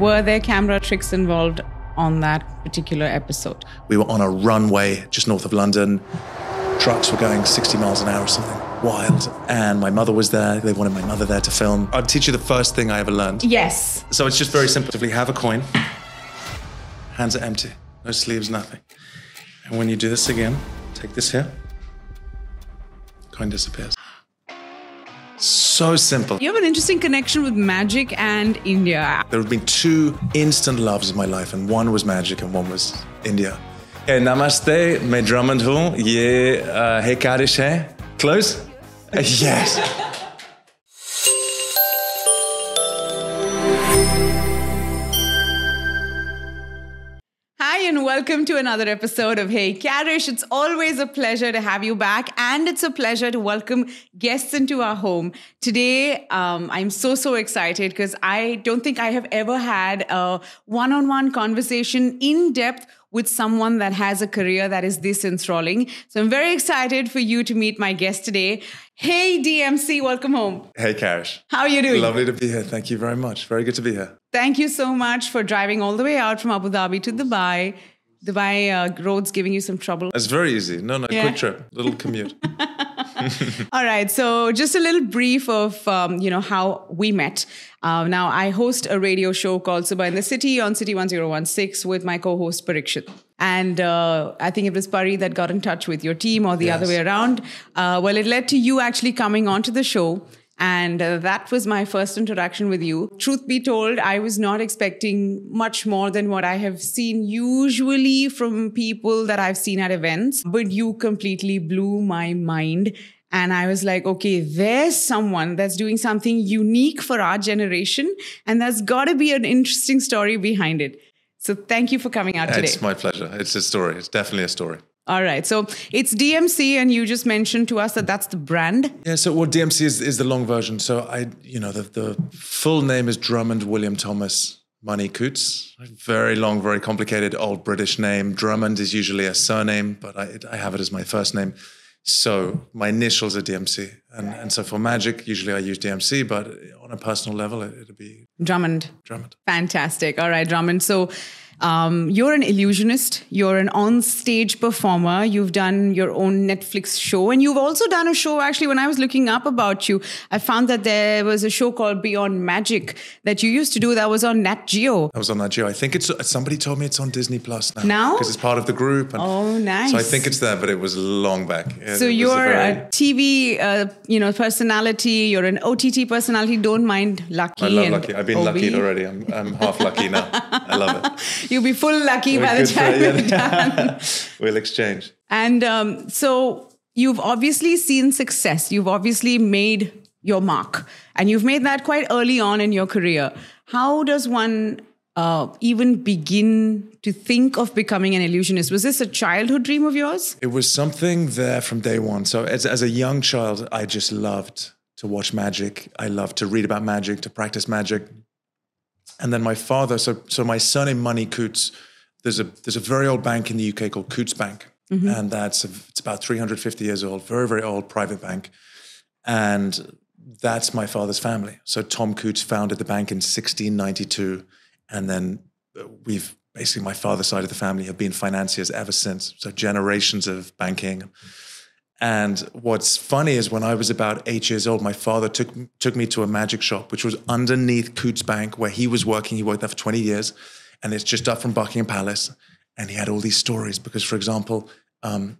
Were there camera tricks involved on that particular episode? We were on a runway just north of London. Trucks were going 60 miles an hour or something. Wild. And my mother was there. They wanted my mother there to film. I'll teach you the first thing I ever learned. Yes. So it's just very simple. Simply have a coin, hands are empty, no sleeves, nothing. And when you do this again, take this here, coin disappears. So simple. You have an interesting connection with magic and India. There have been two instant loves in my life, and one was magic and one was India. Okay, namaste, मैं Drummond हूँ. ये uh, है Karish है. Welcome to another episode of Hey Karish. It's always a pleasure to have you back, and it's a pleasure to welcome guests into our home. Today, um, I'm so, so excited because I don't think I have ever had a one on one conversation in depth with someone that has a career that is this enthralling. So I'm very excited for you to meet my guest today. Hey, DMC, welcome home. Hey, Karish. How are you doing? Lovely to be here. Thank you very much. Very good to be here. Thank you so much for driving all the way out from Abu Dhabi to Dubai. Dubai uh, roads giving you some trouble. It's very easy. No, no, Yeah. quick trip, little commute. All right, so just a little brief of um, you know how we met. Uh, now I host a radio show called Subha in the City on City 1016 with my co-host Parikshit. And uh, I think it was Pari that got in touch with your team or the other way around. Uh, well, it led to you actually coming onto the show. And uh, that was my first interaction with you. Truth be told, I was not expecting much more than what I have seen usually from people that I've seen at events. But you completely blew my mind. And I was like, okay, there's someone that's doing something unique for our generation. And there's got to be an interesting story behind it. So thank you for coming out today. It's my pleasure. It's a story. It's definitely a story. All right. So it's DMC, and you just mentioned to us that that's the brand. Yeah, so well, DMC is, is the long version. So I, you know, the, the full name is Drummond William Thomas Money Coutts. Very long, very complicated old British name. Drummond is usually a surname, but I, I have it as my first name. So my initials are DMC. And, and so for magic, usually I use DMC, but on a personal level, it, it'll be Drummond. Drummond. Fantastic. All right, Drummond. So um, you're an illusionist, you're an on stage performer, you've done your own Netflix show, and you've also done a show. Actually, when I was looking up about you, I found that there was a show called Beyond Magic that you used to do that was on Nat Geo. I was on Nat Geo. I think it's somebody told me it's on Disney Plus now. Now? Because it's part of the group. And Oh, nice. So I think it's there, but it was long back. Yeah, So it you're very- a TV, uh, you know, personality. You're an OTT personality. Don't mind Lucky. I love lucky. I've been Obi. lucky already. I'm, I'm half lucky now. I love it. You'll be full lucky by the time we're done. we'll exchange. And um, so you've obviously seen success. You've obviously made your mark, and you've made that quite early on in your career. How does one uh, even begin to think of becoming an illusionist? Was this a childhood dream of yours? It was something there from day one. So as, as a young child, I just loved to watch magic. I loved to read about magic, to practice magic. And then my father, so so my surname Money Coutts, there's a there's a very old bank in the UK called Coutts Bank. And that's a, it's about 350 years old, very, very old private bank. And that's my father's family. So Tom Coutts founded the bank in 1692. And then uh, we've basically, my father's side of the family have been financiers ever since. So generations of banking. And what's funny is when I was about eight years old, my father took took me to a magic shop, which was underneath Coutts Bank, where he was working. He worked there for 20 years. And it's just up from Buckingham Palace. And he had all these stories because, for example, um,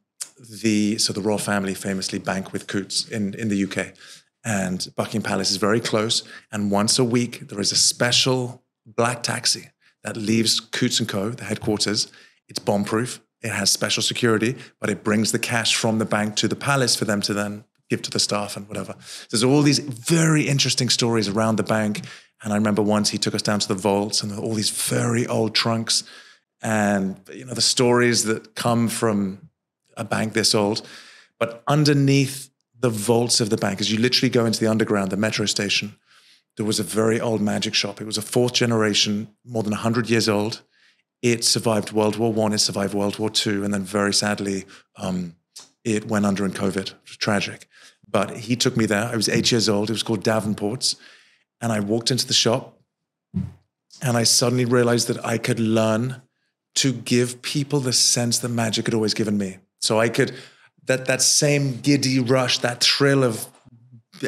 the so the royal family famously bank with Coutts in, in the UK. And Buckingham Palace is very close. And once a week, there is a special black taxi that leaves Coutts and Co., the headquarters. It's bomb proof. It has special security, but it brings the cash from the bank to the palace for them to then give to the staff and whatever. There's all these very interesting stories around the bank. And I remember once he took us down to the vaults and all these very old trunks and you know the stories that come from a bank this old. But underneath the vaults of the bank, as you literally go into the underground, the metro station, there was a very old magic shop. It was a fourth generation, more than 100 years old. It survived World War One, it survived World War Two, and then very sadly, um, it went under in COVID. It was tragic. But he took me there. I was eight years old. It was called Davenport's. And I walked into the shop And I suddenly realized that I could learn to give people the sense that magic had always given me. So I could, that, that same giddy rush, that thrill of,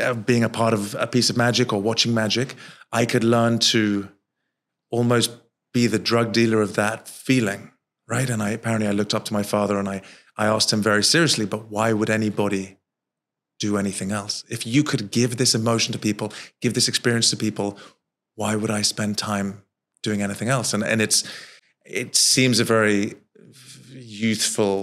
of being a part of a piece of magic or watching magic, I could learn to almost be the drug dealer of that feeling, right? And I apparently I looked up to my father and I, I asked him very seriously, but why would anybody do anything else? If you could give this emotion to people, give this experience to people, why would I spend time doing anything else? And and it's it seems a very youthful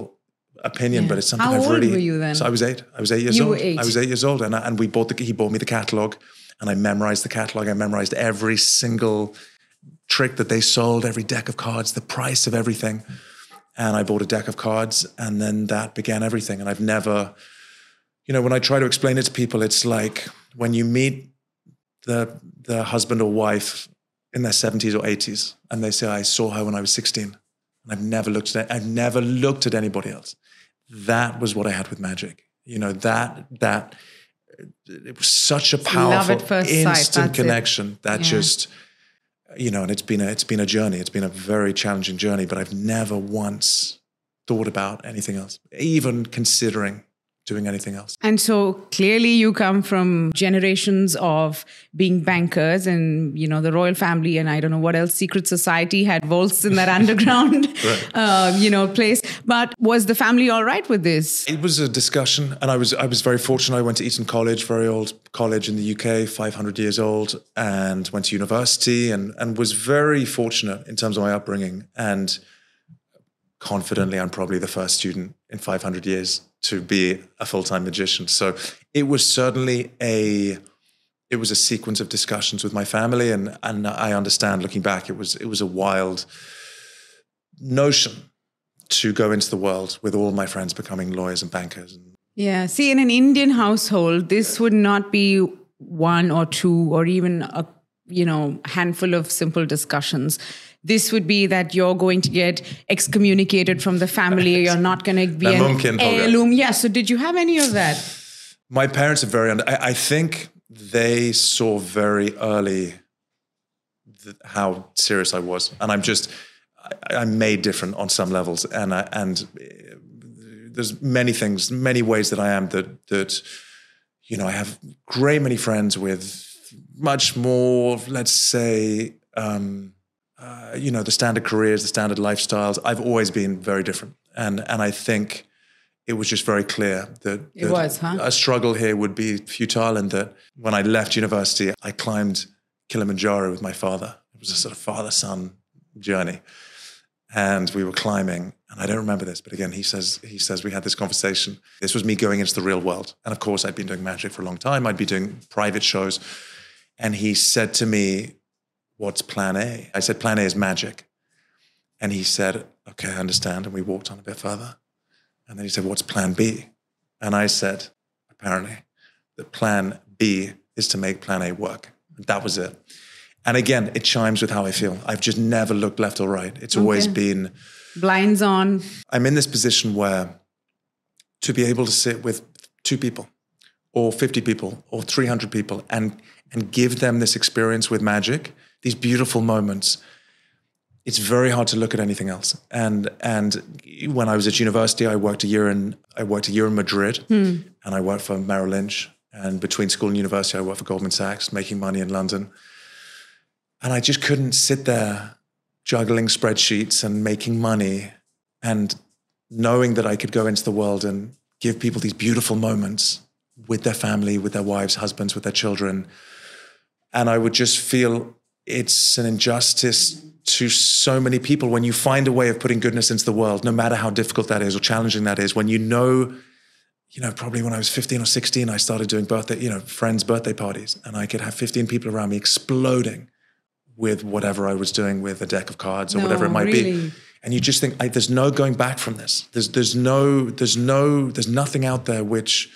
opinion, yeah. but it's something How I've old really. Were you then? So I was eight. I was eight years you old. Were eight. I was eight years old, and I, and we bought the he bought me the catalog, and I memorized the catalog. I memorized every single trick that they sold, every deck of cards, the price of everything, and I bought a deck of cards, and then that began everything. And I've never, you know, when I try to explain it to people, it's like when you meet the the husband or wife in their 70s or 80s and they say i saw her when i was 16 and i've never looked at i've never looked at anybody else that was what i had with magic you know that that it was such a powerful instant connection it. that yeah. just you know and it's been a it's been a journey. It's been a very challenging journey but i've never once thought about anything else even considering doing anything else. And so clearly you come from generations of being bankers and you know the royal family and I don't know what else secret society had vaults in that underground right. uh, you know place but was the family all right with this? It was a discussion and I was I was very fortunate I went to Eton College very old college in the UK 500 years old and went to university and and was very fortunate in terms of my upbringing and confidently I'm probably the first student in 500 years to be a full-time magician. So it was certainly a it was a sequence of discussions with my family and and I understand looking back it was it was a wild notion to go into the world with all my friends becoming lawyers and bankers yeah see in an indian household this would not be one or two or even a you know handful of simple discussions this would be that you're going to get excommunicated from the family. You're not going to be an heirloom. Yeah. So did you have any of that? My parents are very. I, I think they saw very early th- how serious I was, and I'm just. I, I'm made different on some levels, and I, and uh, there's many things, many ways that I am that that you know I have great many friends with much more, let's say. Um, uh, you know, the standard careers, the standard lifestyles. I've always been very different, and and I think it was just very clear that, it was, huh? a struggle here would be futile, and that when I left university, I climbed Kilimanjaro with my father. It was a sort of father-son journey, and we were climbing. And I don't remember this, but again, he says he says we had this conversation. This was me going into the real world, and of course, I'd been doing magic for a long time. I'd be doing private shows, and he said to me, what's plan A? I said, plan A is magic. And he said, okay, I understand. And we walked on a bit further. And then he said, what's plan B? And I said, apparently, that plan B is to make plan A work. That was it. And again, it chimes with how I feel. I've just never looked left or right. It's okay. always been blinds on. I'm in this position where to be able to sit with two people or 50 people or 300 people and and give them this experience with magic these beautiful moments it's very hard to look at anything else. And and when I was at university, I worked a year in I worked a year in Madrid, hmm. and I worked for Merrill Lynch. And between school and university, I worked for Goldman Sachs, making money in London. And I just couldn't sit there juggling spreadsheets and making money, and knowing that I could go into the world and give people these beautiful moments with their family, with their wives, husbands, with their children. And I would just feel it's an injustice to so many people when you find a way of putting goodness into the world, no matter how difficult that is or challenging that is, when you know, you know, probably when I was 15 or 16, I started doing birthday, you know, friends' birthday parties, and I could have 15 people around me exploding with whatever I was doing with a deck of cards or no, whatever it might really. be. And you just think, there's no going back from this. There's, there's no, there's no, there's nothing out there which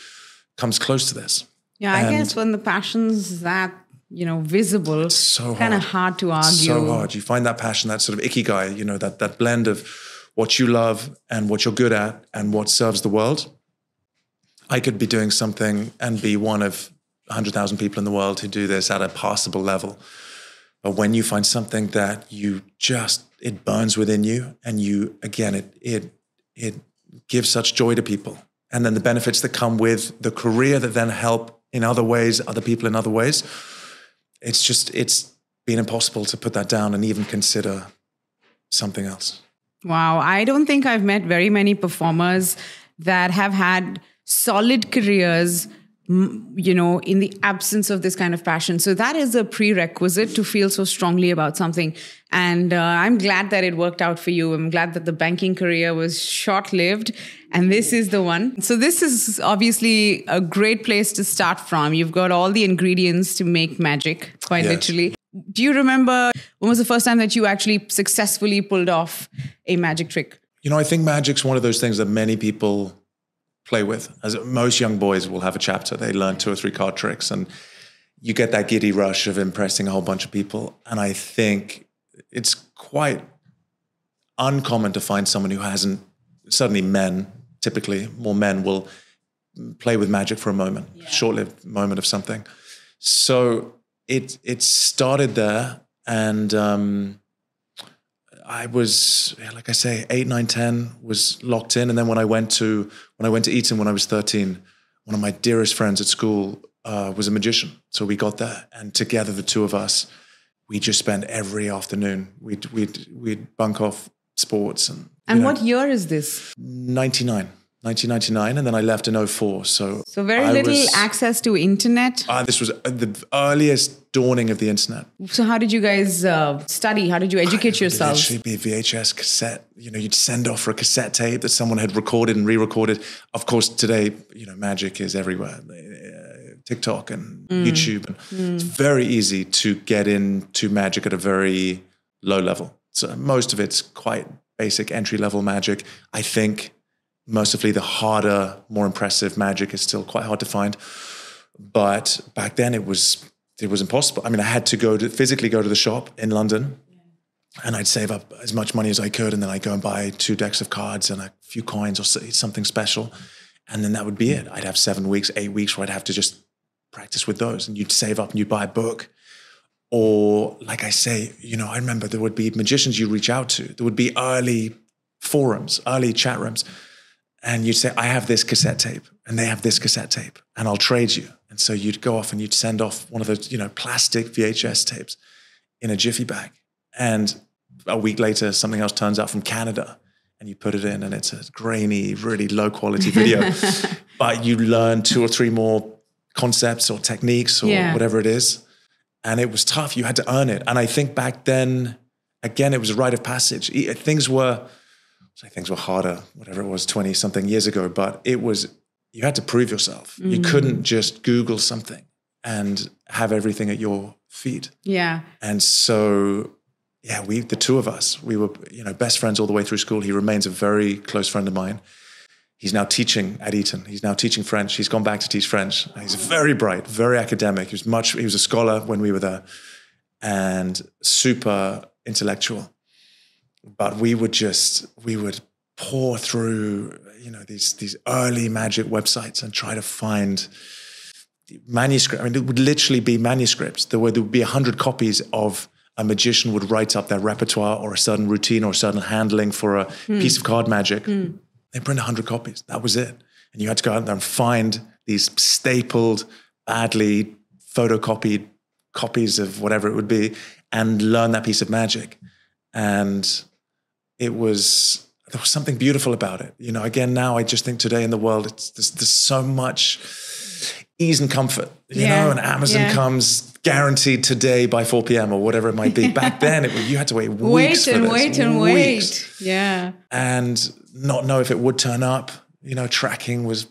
comes close to this. Yeah, I and guess when the passion's that you know visible so kind of hard to argue so hard. You find that passion that sort of ikigai you know that that blend of what you love and what you're good at and what serves the world. I could be doing something and be one of 100,000 people in the world who do this at a passable level. But when you find something that you just it burns within you, and you again it it it gives such joy to people, and then the benefits that come with the career that then help in other ways, other people in other ways. It's just it's been impossible to put that down and even consider something else. Wow, I don't think I've met very many performers that have had solid careers you know, in the absence of this kind of passion. So that is a prerequisite to feel so strongly about something. And uh, I'm glad that it worked out for you. I'm glad that the banking career was short lived. And this is the one. So this is obviously a great place to start from. You've got all the ingredients to make magic, quite yes. literally. Do you remember when was the first time that you actually successfully pulled off a magic trick? You know, I think magic's one of those things that many people play with. As most young boys will have a chapter, they learn two or three card tricks, and you get that giddy rush of impressing a whole bunch of people. And I think it's quite uncommon to find someone who hasn't. Certainly, men typically more men will play with magic for a moment, yeah. short-lived moment of something. So it it started there, and um, I was, like I say, eight, nine, ten was locked in. And then when I went to when I went to Eton when I was thirteen, one of my dearest friends at school uh, was a magician. So we got there, and together the two of us, we just spent every afternoon. We'd we'd we'd bunk off sports and. And know, what year is this? Ninety nine. 1999 and then I left in 04 so so very I little was, access to internet? Uh, this was the earliest dawning of the internet. So how did you guys uh, study? How did you educate yourselves? actually be VHS cassette. You know you'd send off for a cassette tape that someone had recorded and re-recorded. Of course today you know magic is everywhere. Uh, TikTok and mm. YouTube. And mm. it's very easy to get into magic at a very low level. So most of it's quite basic entry level magic. I think Mostly the harder, more impressive magic is still quite hard to find. But back then it was it was impossible. I mean, I had to go to physically go to the shop in London and I'd save up as much money as I could, and then I'd go and buy two decks of cards and a few coins or something special, and then that would be it. I'd have seven weeks, eight weeks where I'd have to just practice with those, and you'd save up and you'd buy a book, or like I say, you know, I remember there would be magicians you reach out to. There would be early forums, early chat rooms and you'd say, I have this cassette tape and they have this cassette tape and I'll trade you. And so you'd go off and you'd send off one of those, you know, plastic VHS tapes in a jiffy bag. And a week later, something else turns out from Canada and you put it in and it's a grainy, really low quality video. but you learn two or three more concepts or techniques or yeah. whatever it is. And it was tough. You had to earn it. And I think back then, again, it was a rite of passage. Things were, so things were harder, whatever it was, 20 something years ago, but it was, you had to prove yourself. Mm-hmm. You couldn't just Google something and have everything at your feet. Yeah. And so, yeah, we, the two of us, we were, you know, best friends all the way through school. He remains a very close friend of mine. He's now teaching at Eton. He's now teaching French. He's gone back to teach French. He's very bright, very academic. He was much, he was a scholar when we were there and super intellectual but we would just we would pour through you know these these early magic websites and try to find manuscript. I mean, it would literally be manuscripts. There would, there would be a hundred copies of a magician would write up their repertoire or a certain routine or a certain handling for a mm. piece of card magic. Mm. They print a hundred copies. That was it. And you had to go out there and find these stapled, badly photocopied copies of whatever it would be and learn that piece of magic. And it was there was something beautiful about it. You know, again, now I just think today in the world, it's there's, there's so much ease and comfort. You yeah. know, and Amazon yeah. comes guaranteed today by 4 p.m. or whatever it might be. Back then, it you had to wait weeks. Wait and this, wait and wait. Yeah, and not know if it would turn up. You know, tracking was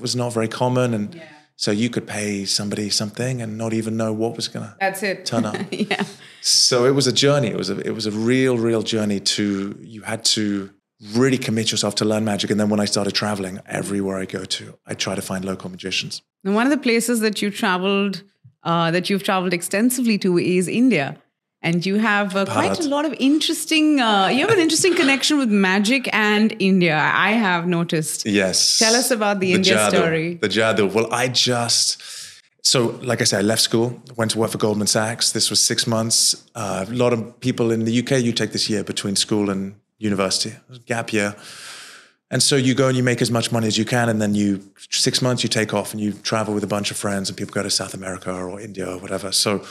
was not very common, and. Yeah. So you could pay somebody something and not even know what was going to That's it. turn up. yeah. So it was a journey. It was a, it was a real, real journey to, you had to really commit yourself to learn magic. And then when I started traveling, everywhere I go to, I try to find local magicians. And one of the places that you traveled, uh, that you've traveled extensively to is India. And you have uh, quite a lot of interesting, uh, you have an interesting connection with magic and India. I have noticed. Yes. Tell us about the, the India Jadoo, story. The Jadoo. Well, I just, so, like I said, I left school, went to work for Goldman Sachs. This was six months. Uh, a lot of people in the UK, you take this year between school and university, gap year. And so you go and you make as much money as you can, and then you six months you take off and you travel with a bunch of friends, and people go to South America or India or whatever. So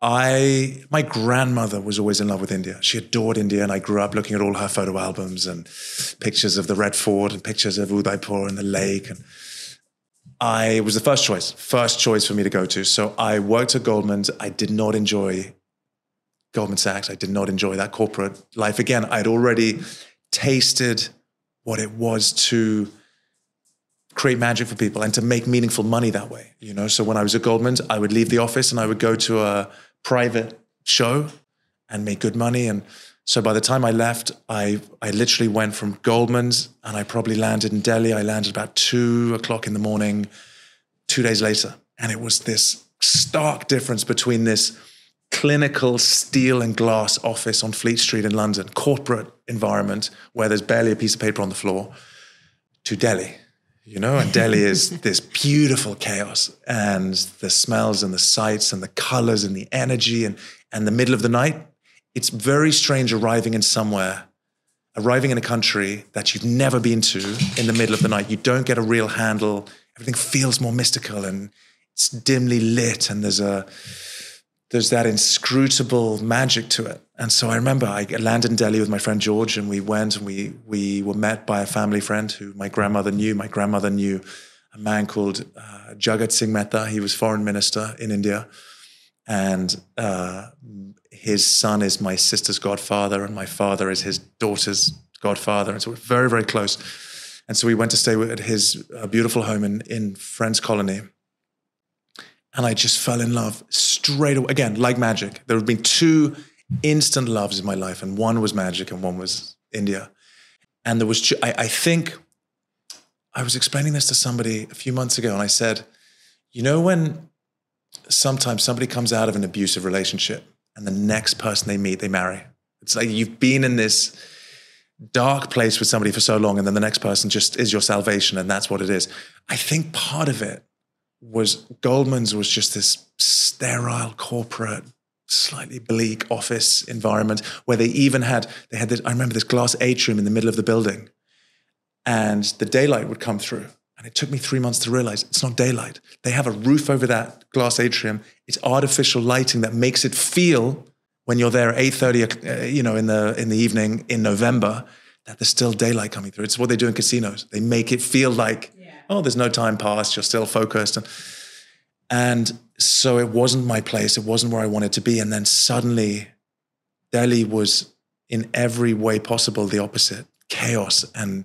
I, my grandmother was always in love with India. She adored India, and I grew up looking at all her photo albums and pictures of the Red Fort and pictures of Udaipur and the lake. And I was the first choice, first choice for me to go to. So I worked at Goldman's. I did not enjoy Goldman Sachs. I did not enjoy that corporate life. Again, I'd already tasted what it was to create magic for people and to make meaningful money that way. You know, so when I was at Goldman's, I would leave the office and I would go to a private show and make good money. And so by the time I left, I I literally went from Goldman's and I probably landed in Delhi. I landed about two o'clock in the morning, two days later. And it was this stark difference between this clinical steel and glass office on Fleet Street in London, corporate environment where there's barely a piece of paper on the floor, to Delhi, you know, and Delhi is this beautiful chaos and the smells and the sights and the colors and the energy and and the middle of the night. It's very strange arriving in somewhere, arriving in a country that you've never been to in the middle of the night. You don't get a real handle. Everything feels more mystical and it's dimly lit and there's a there's that inscrutable magic to it. And so I remember I landed in Delhi with my friend George, and we went and we we were met by a family friend who my grandmother knew. My grandmother knew a man called uh, Jagat Singh Mehta. He was foreign minister in India, and uh, his son is my sister's godfather, and my father is his daughter's godfather, and so we're very very close. And so we went to stay at his uh, beautiful home in in Friends Colony and I just fell in love straight away. Again, like magic. There have been two instant loves in my life, and one was magic, and one was India. And there was, I, I think, I was explaining this to somebody a few months ago, and I said, you know, when sometimes somebody comes out of an abusive relationship, and the next person they meet, they marry. It's like you've been in this dark place with somebody for so long, and then the next person just is your salvation, and that's what it is. I think part of it was Goldman's was just this sterile corporate slightly bleak office environment where they even had they had this I remember this glass atrium in the middle of the building and the daylight would come through. And it took me 3 months to realize it's not daylight. They have a roof over that glass atrium. It's artificial lighting that makes it feel when you're there at 8:30 uh, you know in the in the evening in November that there's still daylight coming through. It's what they do in casinos. They make it feel like oh, there's no time passed, you're still focused. And, and so it wasn't my place, it wasn't where I wanted to be. And then suddenly, Delhi was in every way possible the opposite chaos and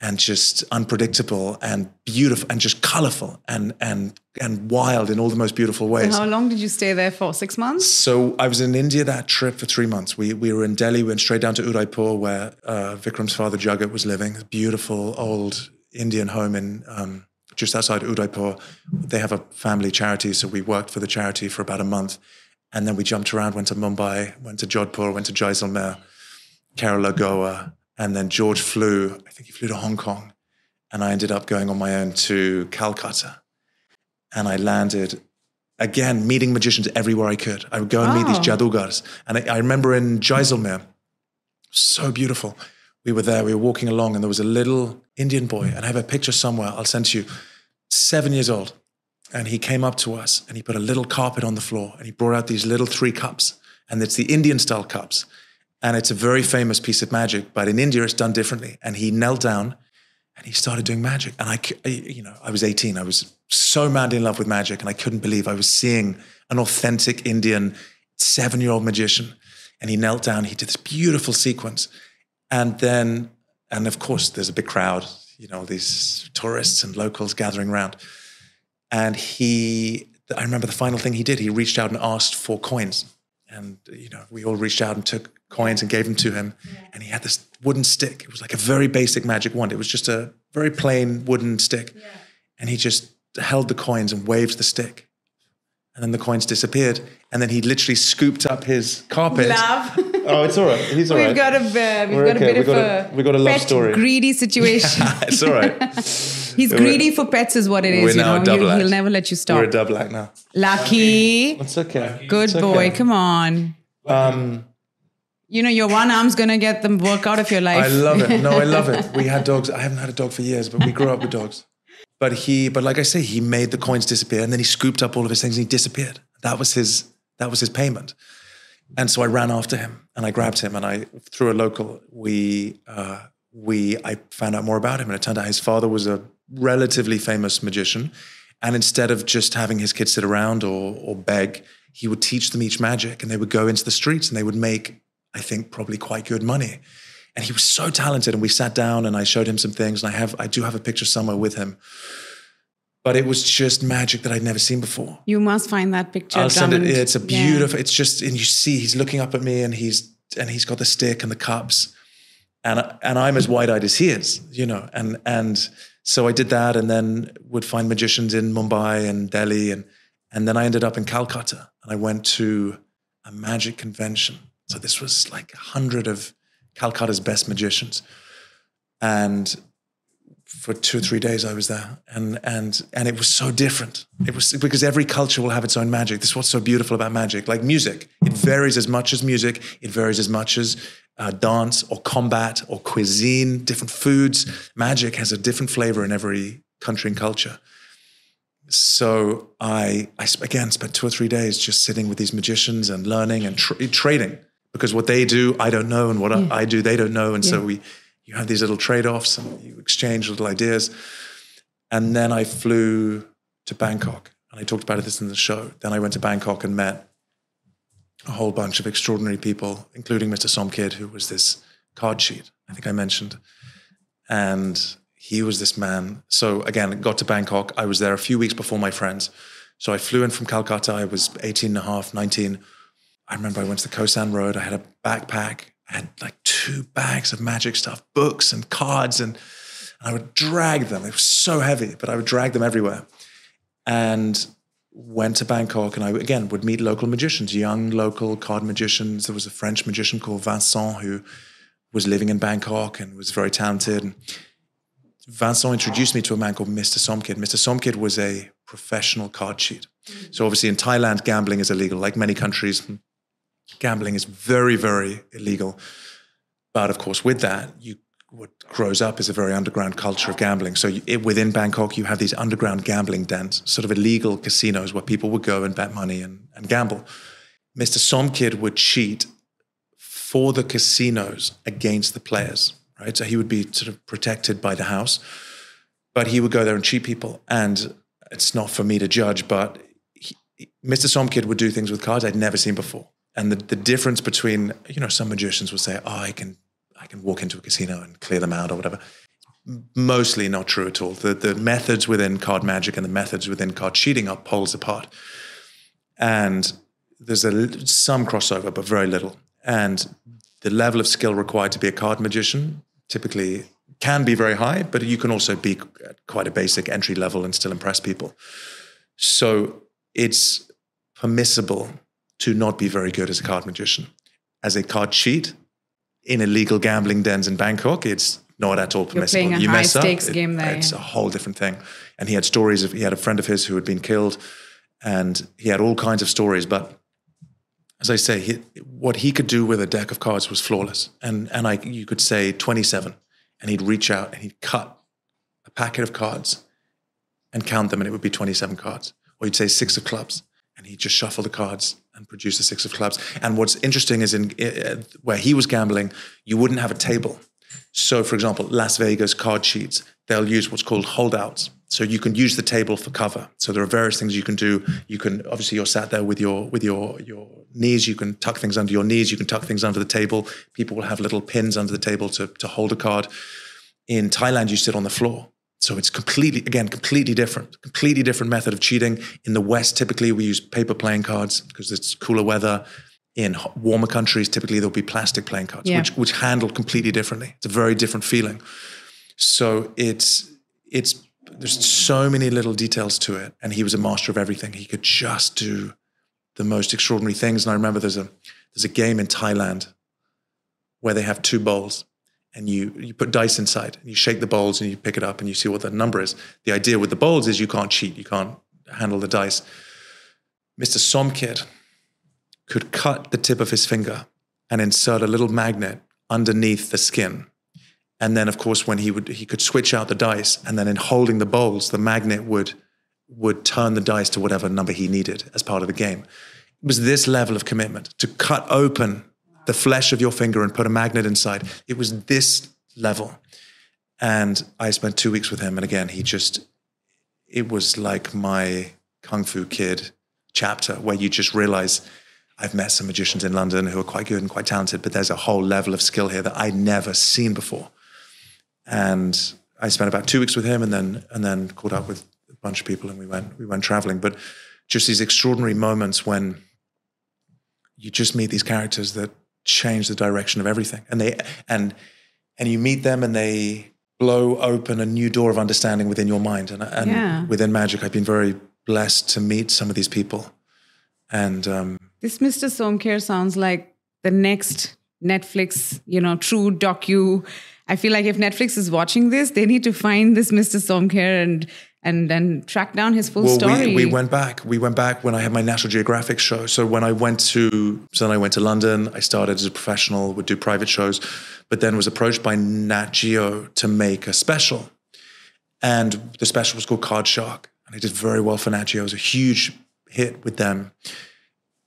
and just unpredictable and beautiful and just colorful and and and wild in all the most beautiful ways. So how long did you stay there for? Six months? So I was in India that trip for three months. We we were in Delhi, we went straight down to Udaipur where uh, Vikram's father Jagat was living. Beautiful old Indian home in um, just outside Udaipur. They have a family charity, so we worked for the charity for about a month, and then we jumped around. Went to Mumbai, went to Jodhpur, went to Jaisalmer, Kerala, Goa, and then George flew. I think he flew to Hong Kong, and I ended up going on my own to Calcutta, and I landed. Again, meeting magicians everywhere I could. I would go and oh. meet these jadugars. And I, I remember in Jaisalmer, so beautiful we were there, we were walking along, and there was a little Indian boy, and I have a picture somewhere, I'll send to you, seven years old. And he came up to us and he put a little carpet on the floor and he brought out these little three cups. And it's the Indian style cups. And it's a very famous piece of magic, but in India it's done differently. And he knelt down and he started doing magic. And I, you know, I was 18. I was so madly in love with magic and I couldn't believe I was seeing an authentic Indian seven year old magician. And he knelt down, he did this beautiful sequence. And then, and of course, there's a big crowd, you know, these tourists and locals gathering around. And he, I remember the final thing he did, he reached out and asked for coins. And, you know, we all reached out and took coins and gave them to him. Yeah. And he had this wooden stick. It was like a very basic magic wand. It was just a very plain wooden stick. Yeah. And he just held the coins and waved the stick. And then the coins disappeared. And then he literally scooped up his carpet. Love. oh, it's all right. He's all we've right. got a uh, we've We're got okay. a bit We've of got a, we've got a love pet story. greedy situation. it's all right. He's greedy for pets, is what it is. We're you now a know, double he'll, he'll never let you stop. We're a double act now. Lucky, It's okay. good It's boy. okay. Come on. Um, You know, your one arm's gonna get the work out of your life. I love it. No, I love it. We had dogs. I haven't had a dog for years, but we grew up with dogs. But he, but like I say, he made the coins disappear, and then he scooped up all of his things and he disappeared. That was his. That was his payment. And so I ran after him and I grabbed him and I through a local. We uh, we I found out more about him and it turned out his father was a relatively famous magician, and instead of just having his kids sit around or or beg, he would teach them each magic and they would go into the streets and they would make I think probably quite good money. And he was so talented. And we sat down and I showed him some things. And I have I do have a picture somewhere with him. But it was just magic that I'd never seen before. you must find that picture. I'll send it. It's a Yeah. beautiful. It's just, and you see, he's looking up at me, and he's and he's got the stick and the cups, and and I'm as wide eyed as he is, you know. And and so I did that, and then would find magicians in Mumbai and Delhi, and and then I ended up in Calcutta, and I went to a magic convention. So this was like a hundred of Calcutta's best magicians, and for two or three days I was there, and and and it was so different. It was because every culture will have its own magic. This is what's so beautiful about magic. Like music, it varies as much as music. It varies as much as uh, dance or combat or cuisine. Different foods. Magic has a different flavor in every country and culture. So I, I again spent two or three days just sitting with these magicians and learning and tr- trading because what they do I don't know and what I, I do they don't know, and so we you have these little trade offs and you exchange little ideas. And then I flew to Bangkok and I talked about this in the show. Then I went to Bangkok and met a whole bunch of extraordinary people, including Mr. Somkid, who was this card cheat I think I mentioned. And he was this man. So again, got to Bangkok. I was there a few weeks before my friends. So I flew in from Calcutta. I was 18 and a half, 19. I remember I went to the Khaosan Road. I had a backpack. I had like two bags of magic stuff, books and cards, and, and I would drag them. It was so heavy, but I would drag them everywhere. And went to Bangkok, and I again would meet local magicians, young local card magicians. There was a French magician called Vincent who was living in Bangkok and was very talented. And Vincent introduced me to a man called Mr. Somkid. Mr. Somkid was a professional card cheat. So obviously in Thailand, gambling is illegal. Like many countries, gambling is very, very illegal. But of course, with that, you what grows up is a very underground culture of gambling. So you, it, within Bangkok, you have these underground gambling dens, sort of illegal casinos where people would go and bet money and, and gamble. Mr. Somkid would cheat for the casinos against the players, right? So he would be sort of protected by the house, but he would go there and cheat people. And it's not for me to judge, but he, Mr. Somkid would do things with cards I'd never seen before. And the, the difference between, you know, some magicians will say, oh, I can, I can walk into a casino and clear them out or whatever. Mostly not true at all. The, the methods within card magic and the methods within card cheating are poles apart. And there's a, some crossover, but very little. And the level of skill required to be a card magician typically can be very high, but you can also be quite a basic entry level and still impress people. So it's permissible to not be very good as a card magician. As a card cheat in illegal gambling dens in Bangkok, it's not at all permissible. you mess up, game there, It's yeah. a whole different thing. And he had stories of he had a friend of his who had been killed, and he had all kinds of stories. But as I say, he, what he could do with a deck of cards was flawless. And and I you could say twenty seven, and he'd reach out and he'd cut a packet of cards and count them, and it would be twenty seven cards. Or you'd say six of clubs, and he'd just shuffle the cards and produce the six of clubs. And what's interesting is in uh, where he was gambling, you wouldn't have a table. So, for example, Las Vegas card cheats, they'll use what's called holdouts. So you can use the table for cover. So there are various things you can do. You can obviously you're sat there with your with your your knees. You can tuck things under your knees. You can tuck things under the table. People will have little pins under the table to to hold a card. In Thailand, you sit on the floor. So it's completely, again, completely different, completely different method of cheating. In the West, typically we use paper playing cards because it's cooler weather. In warmer countries, typically there'll be plastic playing cards, Yeah. which which handle completely differently. It's a very different feeling. So it's it's there's so many little details to it, and he was a master of everything. He could just do the most extraordinary things. And I remember there's a there's a game in Thailand where they have two bowls and you you put dice inside and you shake the bowls and you pick it up and you see what the number is. The idea with the bowls is you can't cheat, you can't handle the dice. Mr. Somkid could cut the tip of his finger and insert a little magnet underneath the skin. And then of course when he would he could switch out the dice and then in holding the bowls, the magnet would would turn the dice to whatever number he needed as part of the game. It was this level of commitment to cut open the flesh of your finger and put a magnet inside. It was this level. And I spent two weeks with him. And again, he just, it was like my Kung Fu Kid chapter where you just realize I've met some magicians in London who are quite good and quite talented, but there's a whole level of skill here that I'd never seen before. And I spent about two weeks with him and then, and then caught up with a bunch of people and we went, we went traveling. But just these extraordinary moments when you just meet these characters that change the direction of everything. And they and and you meet them and they blow open a new door of understanding within your mind. And, and yeah. within magic, I've been very blessed to meet some of these people. And um, this Mr. Somkid sounds like the next Netflix, you know, true docu. I feel like if Netflix is watching this, they need to find this Mr. Somkid and and then track down his full well, story. We, we went back. We went back when I had my National Geographic show. So when I went to, so then I went to London. I started as a professional, would do private shows, but then was approached by Nat Geo to make a special, and the special was called Card Shark, and I did very well for Nat Geo. It was a huge hit with them,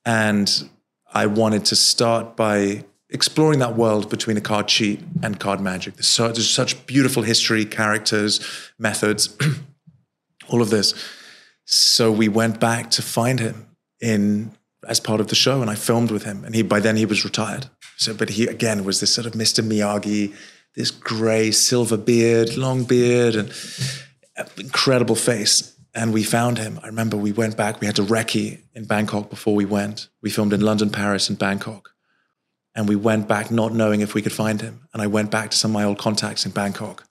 and I wanted to start by exploring that world between a card cheat and card magic. There's, so, there's such beautiful history, characters, methods. all of this. So we went back to find him in as part of the show, and I filmed with him. And he by then he was retired. So, but he again was this sort of Mr. Miyagi, this grey silver beard, long beard, and incredible face. And we found him. I remember we went back. We had to recce in Bangkok before we went. We filmed in London, Paris, and Bangkok. And we went back not knowing if we could find him. And I went back to some of my old contacts in Bangkok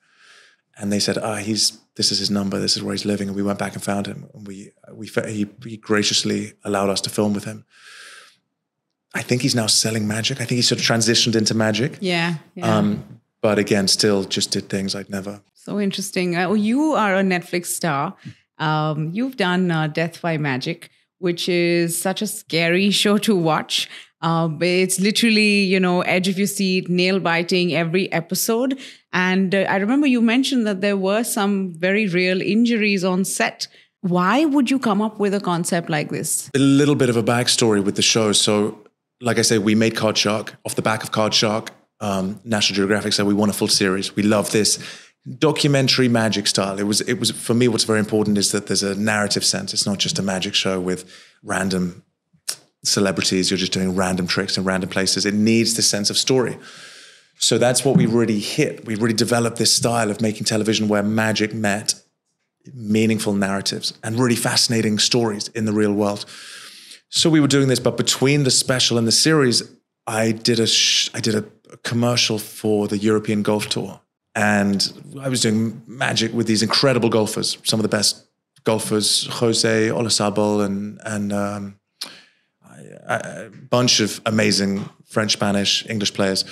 and they said, "Ah, he's this is his number. This is where he's living." And we went back and found him, and we we he, he graciously allowed us to film with him. I think he's now selling magic. I think he sort of transitioned into magic. Yeah. yeah. Um, but again, still just did things I'd never. So interesting. Uh, you are a Netflix star. Um, you've done uh, Death by Magic, which is such a scary show to watch. Uh, it's literally, you know, edge of your seat, nail biting every episode. And uh, I remember you mentioned that there were some very real injuries on set. Why would you come up with a concept like this? A little bit of a backstory with the show. So, like I said, we made Card Shark off the back of Card Shark. Um, National Geographic said we want a full series. We love this documentary magic style. It was it was for me. What's very important is that there's a narrative sense. It's not just a magic show with random celebrities. You're just doing random tricks in random places. It needs the sense of story. So that's what we really hit. We really developed this style of making television where magic met meaningful narratives and really fascinating stories in the real world. So we were doing this, but between the special and the series, I did a sh- I did a commercial for the European Golf Tour, and I was doing magic with these incredible golfers, some of the best golfers, Jose Olazabal and and um, a bunch of amazing French, Spanish, English players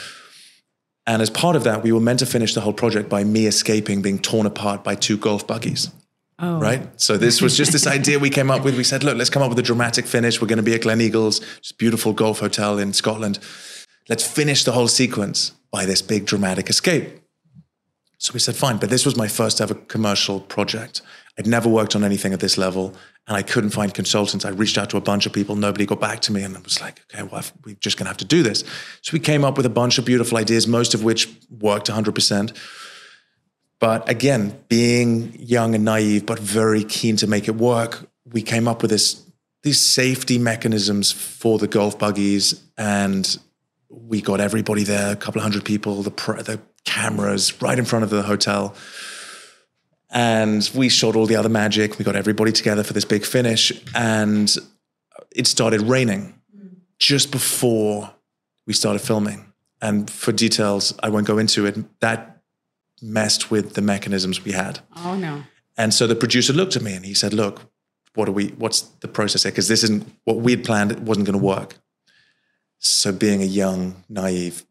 and as part of that, we were meant to finish the whole project by me escaping being torn apart by two golf buggies. Oh. Right. So this was just this idea we came up with. We said, look, let's come up with a dramatic finish. We're going to be at Gleneagles, this beautiful golf hotel in Scotland. Let's finish the whole sequence by this big dramatic escape. So we said, fine. But this was my first ever commercial project. I'd never worked on anything at this level and I couldn't find consultants. I reached out to a bunch of people. Nobody got back to me. And I was like, okay, well, we're just going to have to do this. So we came up with a bunch of beautiful ideas, most of which worked 100%. But again, being young and naive, but very keen to make it work, we came up with this these safety mechanisms for the golf buggies. And we got everybody there, a couple of hundred people, the, the cameras right in front of the hotel and we shot all the other magic. We got everybody together for this big finish, and it started raining just before we started filming. And for details, I won't go into it. That messed with the mechanisms we had. Oh no! And so the producer looked at me and he said, "Look, what are we? What's the process here? Because this isn't what we had planned. It wasn't going to work." So, being a young, naive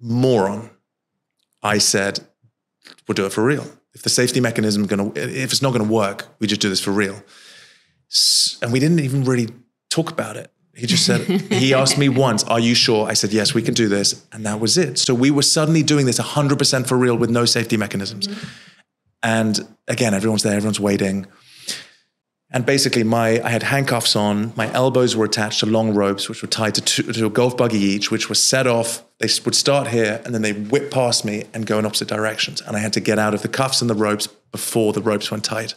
moron, I said, we'll do it for real. If the safety mechanism is going to, if it's not going to work, we just do this for real. And we didn't even really talk about it. He just said, he asked me once, Are you sure? I said, Yes, we can do this. And that was it. So we were suddenly doing this 100% for real with no safety mechanisms. Mm-hmm. And again, everyone's there, everyone's waiting. And basically, my I had handcuffs on. My elbows were attached to long ropes, which were tied to, two, to a golf buggy each, which was set off. They would start here, and then they whip past me and go in opposite directions. And I had to get out of the cuffs and the ropes before the ropes went tight.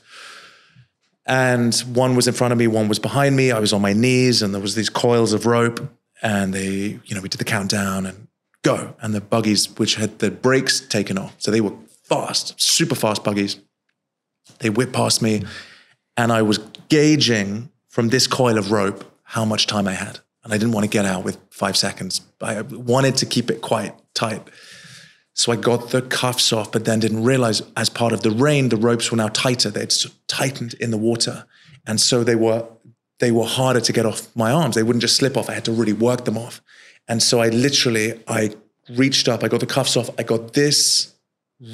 And one was in front of me, one was behind me. I was on my knees, and there was these coils of rope. And they, you know, we did the countdown and go. And the buggies, which had the brakes taken off, so they were fast, super fast buggies. They whipped past me and I was gauging from this coil of rope how much time I had. And I didn't want to get out with five seconds. I wanted to keep it quite tight. So I got the cuffs off, but then didn't realize as part of the rain, the ropes were now tighter. They'd tightened in the water. And so they were they were harder to get off my arms. They wouldn't just slip off. I had to really work them off. And so I literally I reached up, I got the cuffs off, I got this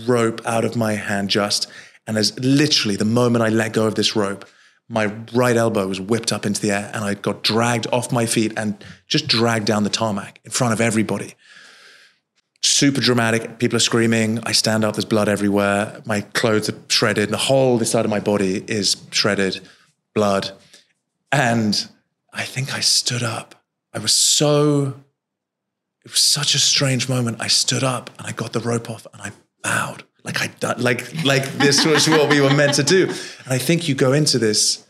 rope out of my hand just. And as literally the moment I let go of this rope, my right elbow was whipped up into the air and I got dragged off my feet and just dragged down the tarmac in front of everybody. Super dramatic. People are screaming. I stand up, there's blood everywhere. My clothes are shredded. The whole this side of my body is shredded, blood. And I think I stood up. I was so, it was such a strange moment. I stood up and I got the rope off and I bowed like I like like this was what we were meant to do. And I think you go into this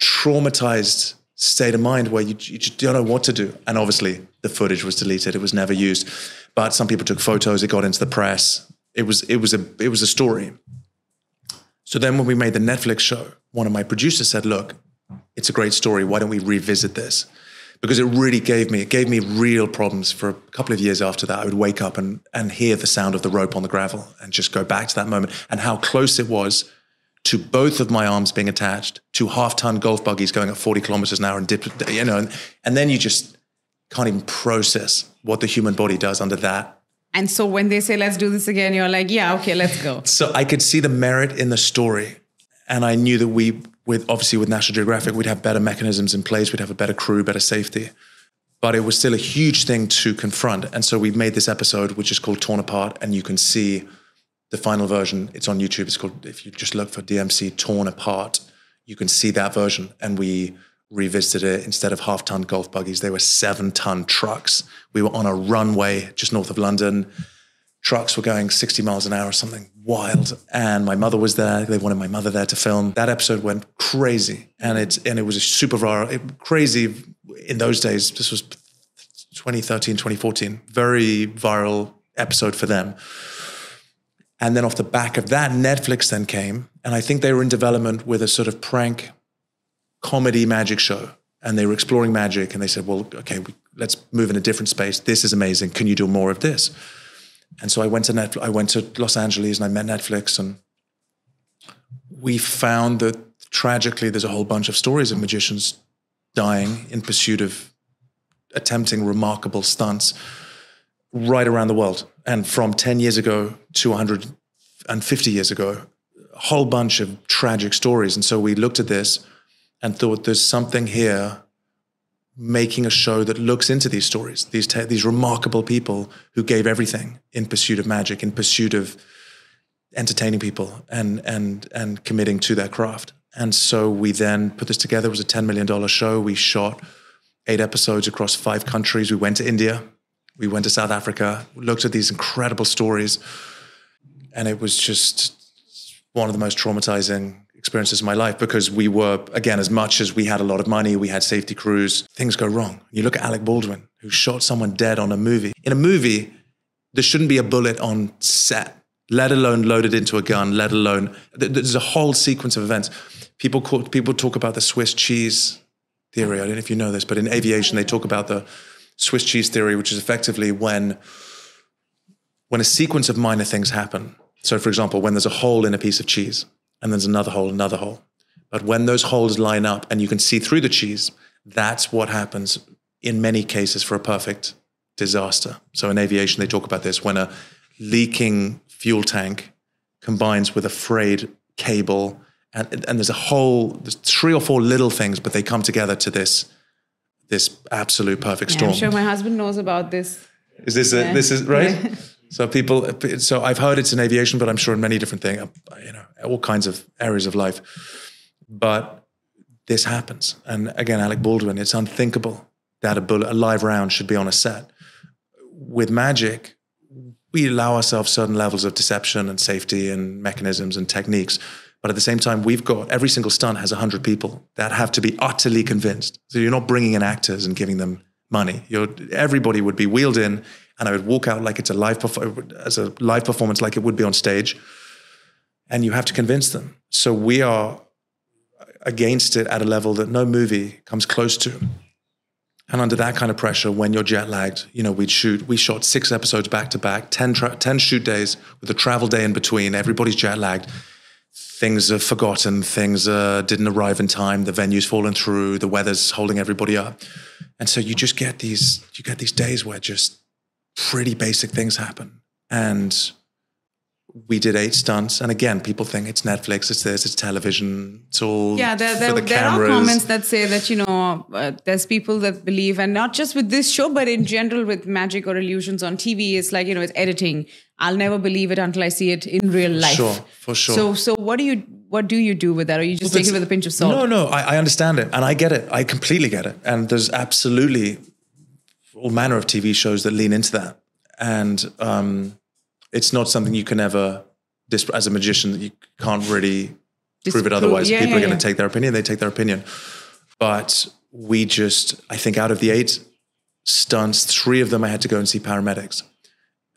traumatized state of mind where you, you just don't know what to do. And obviously, the footage was deleted; it was never used. But some people took photos; it got into the press. It was it was a it was a story. So then, when we made the Netflix show, one of my producers said, "Look, it's a great story. Why don't we revisit this?" Because it really gave me it gave me real problems for a couple of years after that. I would wake up and and hear the sound of the rope on the gravel and just go back to that moment and how close it was to both of my arms being attached to half ton golf buggies going at 40 kilometers an hour and dip, you know, and, and then you just can't even process what the human body does under that. And so when they say, let's do this again, you're like, yeah, okay, let's go. So I could see the merit in the story. And I knew that we, with obviously with National Geographic, we'd have better mechanisms in place, we'd have a better crew, better safety. But it was still a huge thing to confront. And so we made this episode, which is called Torn Apart, and you can see the final version. It's on YouTube. It's called, if you just look for DMC Torn Apart, you can see that version. And we revisited it instead of half ton golf buggies, they were seven ton trucks. We were on a runway just north of London trucks were going 60 miles an hour, something wild. And my mother was there. They wanted my mother there to film. That episode went crazy. And it's and it was a super viral, it, crazy in those days. This was 2013, 2014. Very viral episode for them. And then off the back of that, Netflix then came. And I think they were in development with a sort of prank comedy magic show. And they were exploring magic. And they said, well, okay, we, let's move in a different space. This is amazing. Can you do more of this? And so I went to Netflix, I went to Los Angeles and I met Netflix and we found that tragically there's a whole bunch of stories of magicians dying in pursuit of attempting remarkable stunts right around the world. And from 10 years ago to 150 years ago, a whole bunch of tragic stories. And so we looked at this and thought there's something here making a show that looks into these stories, these te- these remarkable people who gave everything in pursuit of magic, in pursuit of entertaining people and and and committing to their craft. And so we then put this together. It was a ten million dollar show. We shot eight episodes across five countries. We went to India, we went to South Africa, looked at these incredible stories, and it was just one of the most traumatizing experiences in my life because we were, again, as much as we had a lot of money, we had safety crews, things go wrong. You look at Alec Baldwin, who shot someone dead on a movie. In a movie, there shouldn't be a bullet on set, let alone loaded into a gun, let alone, there's a whole sequence of events. People, call, people talk about the Swiss cheese theory. I don't know if you know this, but in aviation, they talk about the Swiss cheese theory, which is effectively when, when a sequence of minor things happen. So, for example, when there's a hole in a piece of cheese, and there's another hole, another hole. But when those holes line up and you can see through the cheese, that's what happens in many cases for a perfect disaster. So in aviation, they talk about this when a leaking fuel tank combines with a frayed cable, and, and there's a whole there's three or four little things, but they come together to this this absolute perfect Yeah, storm. I'm sure my husband knows about this. Is this a, this is right? So people, so I've heard it's in aviation, but I'm sure in many different things, you know, all kinds of areas of life. But this happens, and again, Alec Baldwin, it's unthinkable that a bullet, a live round, should be on a set. With magic, we allow ourselves certain levels of deception and safety and mechanisms and techniques. But at the same time, we've got every single stunt has 100 people that have to be utterly convinced. So you're not bringing in actors and giving them money. You're, everybody would be wheeled in, and I would walk out like it's a live as a live performance, like it would be on stage. And you have to convince them. So we are against it at a level that no movie comes close to. And under that kind of pressure, when you're jet lagged, you know, we'd shoot, we shot six episodes back to back, 10, tra- 10 shoot days with a travel day in between. Everybody's jet lagged. Things are forgotten. Things uh, didn't arrive in time. The venue's fallen through. The weather's holding everybody up. And so you just get these, you get these days where just pretty basic things happen. And we did eight stunts. And again, people think it's Netflix, it's this, it's television, it's all Yeah, there, there, the there are comments that say that, you know, uh, there's people that believe, and not just with this show, but in general with magic or illusions on TV, it's like, you know, it's editing. I'll never believe it until I see it in real life. Sure, for sure. So, so what do you what do you do with that? Or you just take it with a pinch of salt? No, no, I, I understand it, and I get it. I completely get it. And there's absolutely all manner of TV shows that lean into that, and um, it's not something you can ever, as a magician, that you can't really prove it otherwise. yeah, People yeah, are going yeah. to take their opinion; they take their opinion. But we just, I think, out of the eight stunts, three of them I had to go and see paramedics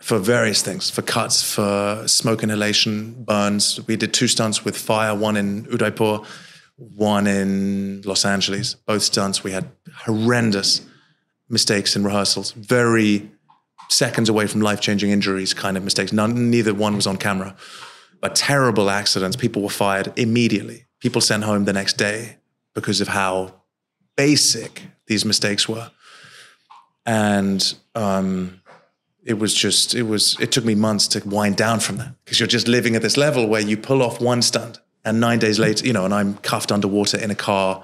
for various things, for cuts, for smoke inhalation, burns. We did two stunts with fire, one in Udaipur, one in Los Angeles. Both stunts, we had horrendous mistakes in rehearsals, very seconds away from life changing injuries kind of mistakes. None, neither one was on camera, but terrible accidents. People were fired immediately. People sent home the next day because of how basic these mistakes were. And, um, it was just it was it took me months to wind down from that because you're just living at this level where you pull off one stunt and nine days later you know and i'm cuffed underwater in a car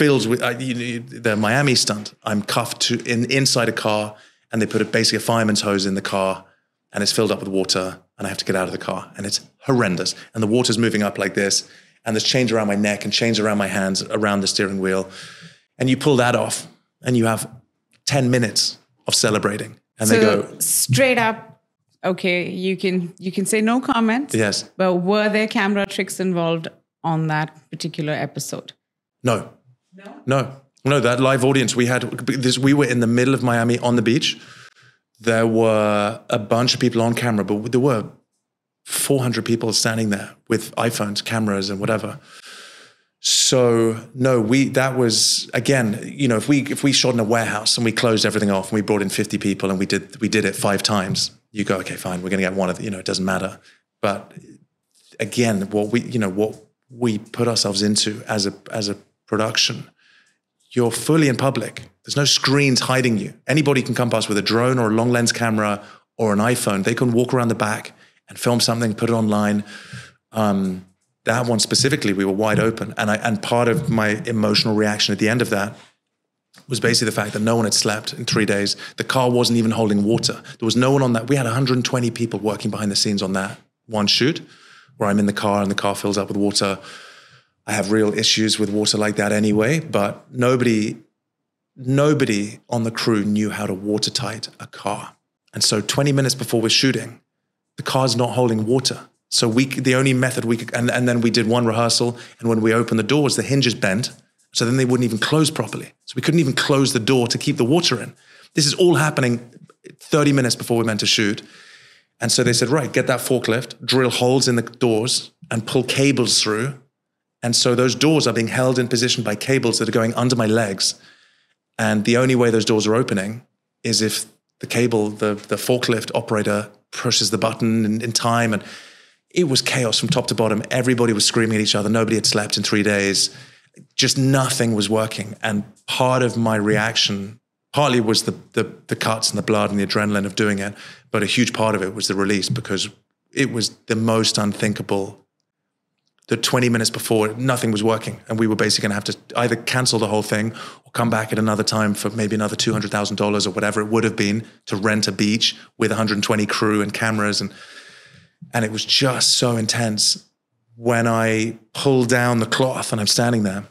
filled with uh, you, you- the miami stunt i'm cuffed to in inside a car and they put a, basically a fireman's hose in the car and it's filled up with water and i have to get out of the car and it's horrendous and the water's moving up like this and there's chains around my neck and chains around my hands around the steering wheel and you pull that off and you have 10 minutes of celebrating and so they go straight up, okay, you can you can say no comment. yes But were there camera tricks involved on that particular episode? No? No. No that live audience we had this we were in the middle of miami on the beach. There were a bunch of people on camera but there were 400 people standing there with iphones cameras and whatever. So no we that was again you know if we if we shot in a warehouse and we closed everything off and we brought in 50 people and we did we did it five times you go okay fine we're going to get one of the, you know it doesn't matter. But again what we you know what we put ourselves into as a as a production you're fully in public there's no screens hiding you anybody can come past with a drone or a long lens camera or an iphone they can walk around the back and film something put it online um, that one specifically we were wide open and I, and part of my emotional reaction at the end of that was basically the fact that no one had slept in three days. The car wasn't even holding water. There was no one on that. We had 120 people working behind the scenes on that one shoot where I'm in the car and the car fills up with water. I have real issues with water like that anyway, but nobody, nobody on the crew knew how to watertight a car. And so 20 minutes before we're shooting, the car's not holding water. So we, the only method we could, and, and then we did one rehearsal, and when we opened the doors, the hinges bent, so then they wouldn't even close properly. So we couldn't even close the door to keep the water in. This is all happening 30 minutes before we meant to shoot. And so they said, right, get that forklift, drill holes in the doors, and pull cables through. And so those doors are being held in position by cables that are going under my legs. And the only way those doors are opening is if the cable, the, the forklift operator pushes the button in, in time. And it was chaos from top to bottom. Everybody was screaming at each other. Nobody had slept in three days. Just nothing was working. And part of my reaction, partly was the, the the cuts and the blood and the adrenaline of doing it, but a huge part of it was the release because it was the most unthinkable. The 20 minutes before, nothing was working, and we were basically going to have to either cancel the whole thing or come back at another time for maybe another $200,000 or whatever it would have been to rent a beach with 120 crew and cameras, and and it was just so intense. When I pulled down the cloth and I'm standing there,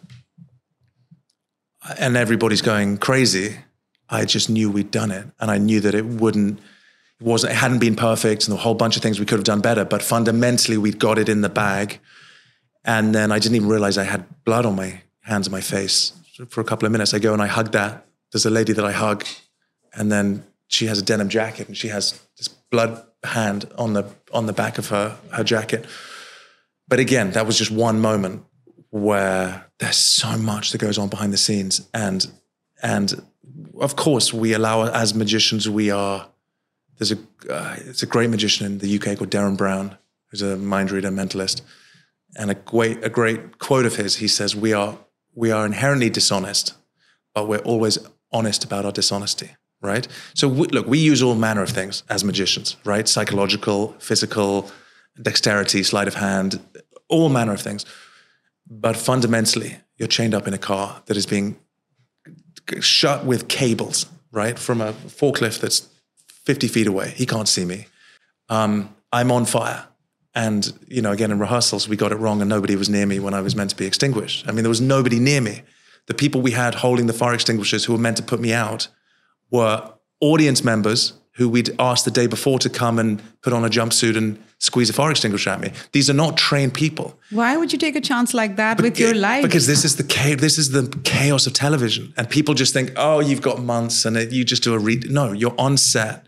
and everybody's going crazy, I just knew we'd done it, and I knew that it wouldn't, it wasn't, it hadn't been perfect, and a whole bunch of things we could have done better. But fundamentally, we'd got it in the bag, and then I didn't even realize I had blood on my hands and my face for a couple of minutes. I go and I hug that. There's a lady that I hug, and then she has a denim jacket, and she has this blood hand on the on the back of her her jacket. But again, that was just one moment where there's so much that goes on behind the scenes and and of course we allow as magicians we are there's a uh, it's a great magician in the UK called Derren Brown who's a mind reader mentalist and a great a great quote of his he says we are we are inherently dishonest but we're always honest about our dishonesty right so we, look we use all manner of things as magicians right psychological physical dexterity sleight of hand all manner of things but fundamentally, you're chained up in a car that is being shut with cables, right? From a forklift that's 50 feet away. He can't see me. Um, I'm on fire. And, you know, again, in rehearsals, we got it wrong and nobody was near me when I was meant to be extinguished. I mean, there was nobody near me. The people we had holding the fire extinguishers who were meant to put me out were audience members who we'd asked the day before to come and put on a jumpsuit and squeeze a fire extinguisher at me. These are not trained people. Why would you take a chance like that with your life? Because this is the chaos, this is the chaos of television, and people just think, oh, you've got months, and you just do a read. No, you're on set.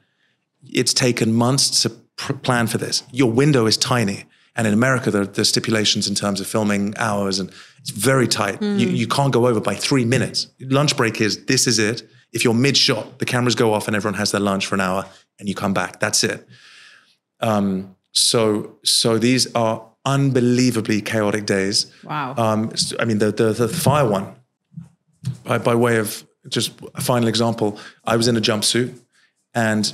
It's taken months to pr- plan for this. Your window is tiny. And in America, there, are stipulations in terms of filming hours, and it's very tight. Mm. You, you can't go over by three minutes. Lunch break is this is it. If you're mid shot, the cameras go off and everyone has their lunch for an hour, and you come back. That's it. Um, so so these are unbelievably chaotic days. Wow. Um, I mean the the, the fire one. By, by way of just a final example, I was in a jumpsuit, and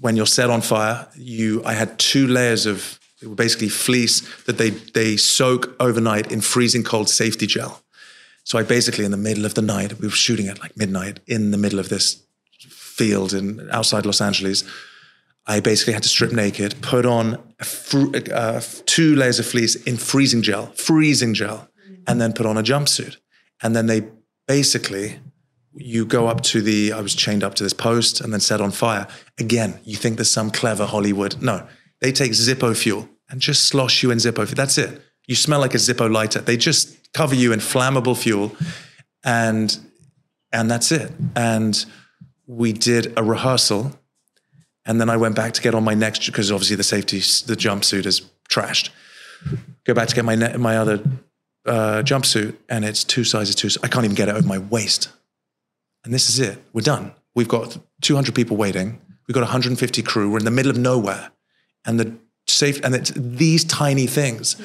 when you're set on fire, you I had two layers of basically fleece that they they soak overnight in freezing cold safety gel. So I basically in the middle of the night, we were shooting at like midnight in the middle of this field in outside Los Angeles. I basically had to strip naked, put on fr- uh, two layers of fleece in freezing gel, freezing gel, and then put on a jumpsuit. And then they basically, you go up to the, I was chained up to this post and then set on fire. Again, you think there's some clever Hollywood. No, they take Zippo fuel and just slosh you in Zippo fuel. That's it. You smell like a Zippo lighter. They just cover you in flammable fuel and and that's it. And we did a rehearsal and then I went back to get on my next because obviously the safety, the jumpsuit is trashed. Go back to get my ne- my other uh, jumpsuit, and it's two sizes too. I can't even get it over my waist. And this is it. We're done. We've got 200 people waiting. We've got 150 crew. We're in the middle of nowhere, and the safe and it's these tiny things.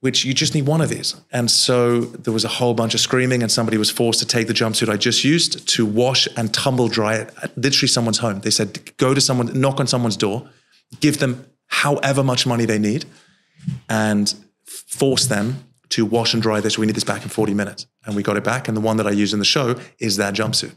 Which you just need one of these. And so there was a whole bunch of screaming, and somebody was forced to take the jumpsuit I just used to wash and tumble dry it at literally someone's home. They said, go to someone, knock on someone's door, give them however much money they need, and force them to wash and dry this. We need this back in 40 minutes. And we got it back. And the one that I use in the show is that jumpsuit.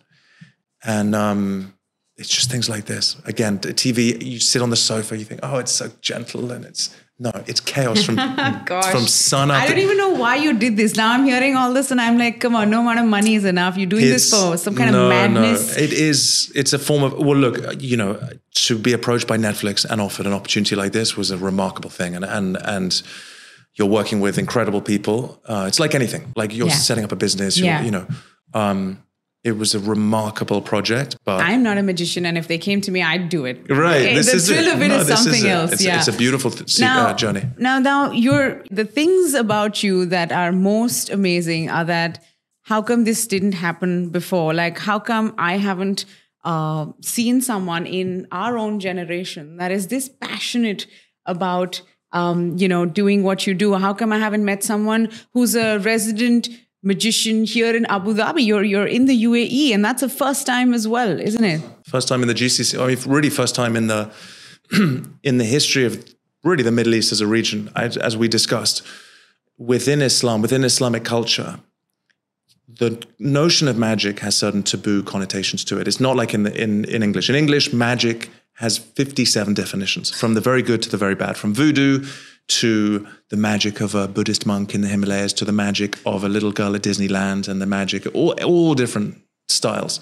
And um, it's just things like this. Again, TV, you sit on the sofa, you think, oh, it's so gentle and it's no, it's chaos from from sun up. I don't even know why you did this. Now I'm hearing all this, and I'm like, come on, no amount of money is enough. You're doing this for some kind no, of madness. No. It is. It's a form of. Well, look, you know, to be approached by Netflix and offered an opportunity like this was a remarkable thing, and and and you're working with incredible people. Uh, it's like anything. Like you're yeah. setting up a business. yeah. You know. Um, it was a remarkable project. But I'm not a magician, and if they came to me, I'd do it. Right, okay? this the is thrill it. of it no, is something is else. It's, yeah, it's a beautiful th- now, uh, journey. Now, now, you're the things about you that are most amazing are that how come this didn't happen before? Like, how come I haven't uh, seen someone in our own generation that is this passionate about um, you know doing what you do? How come I haven't met someone who's a resident magician here in Abu Dhabi. You're you're in the UAE, and that's a first time as well, isn't it? First time in the GCC. I mean, really, first time in the in the history of really the Middle East as a region, as we discussed within Islam, within Islamic culture. The notion of magic has certain taboo connotations to it. It's not like in the, in in English. In English, magic has 57 definitions, from the very good to the very bad, from voodoo to the magic of a Buddhist monk in the Himalayas, to the magic of a little girl at Disneyland, and the magic, all, all different styles.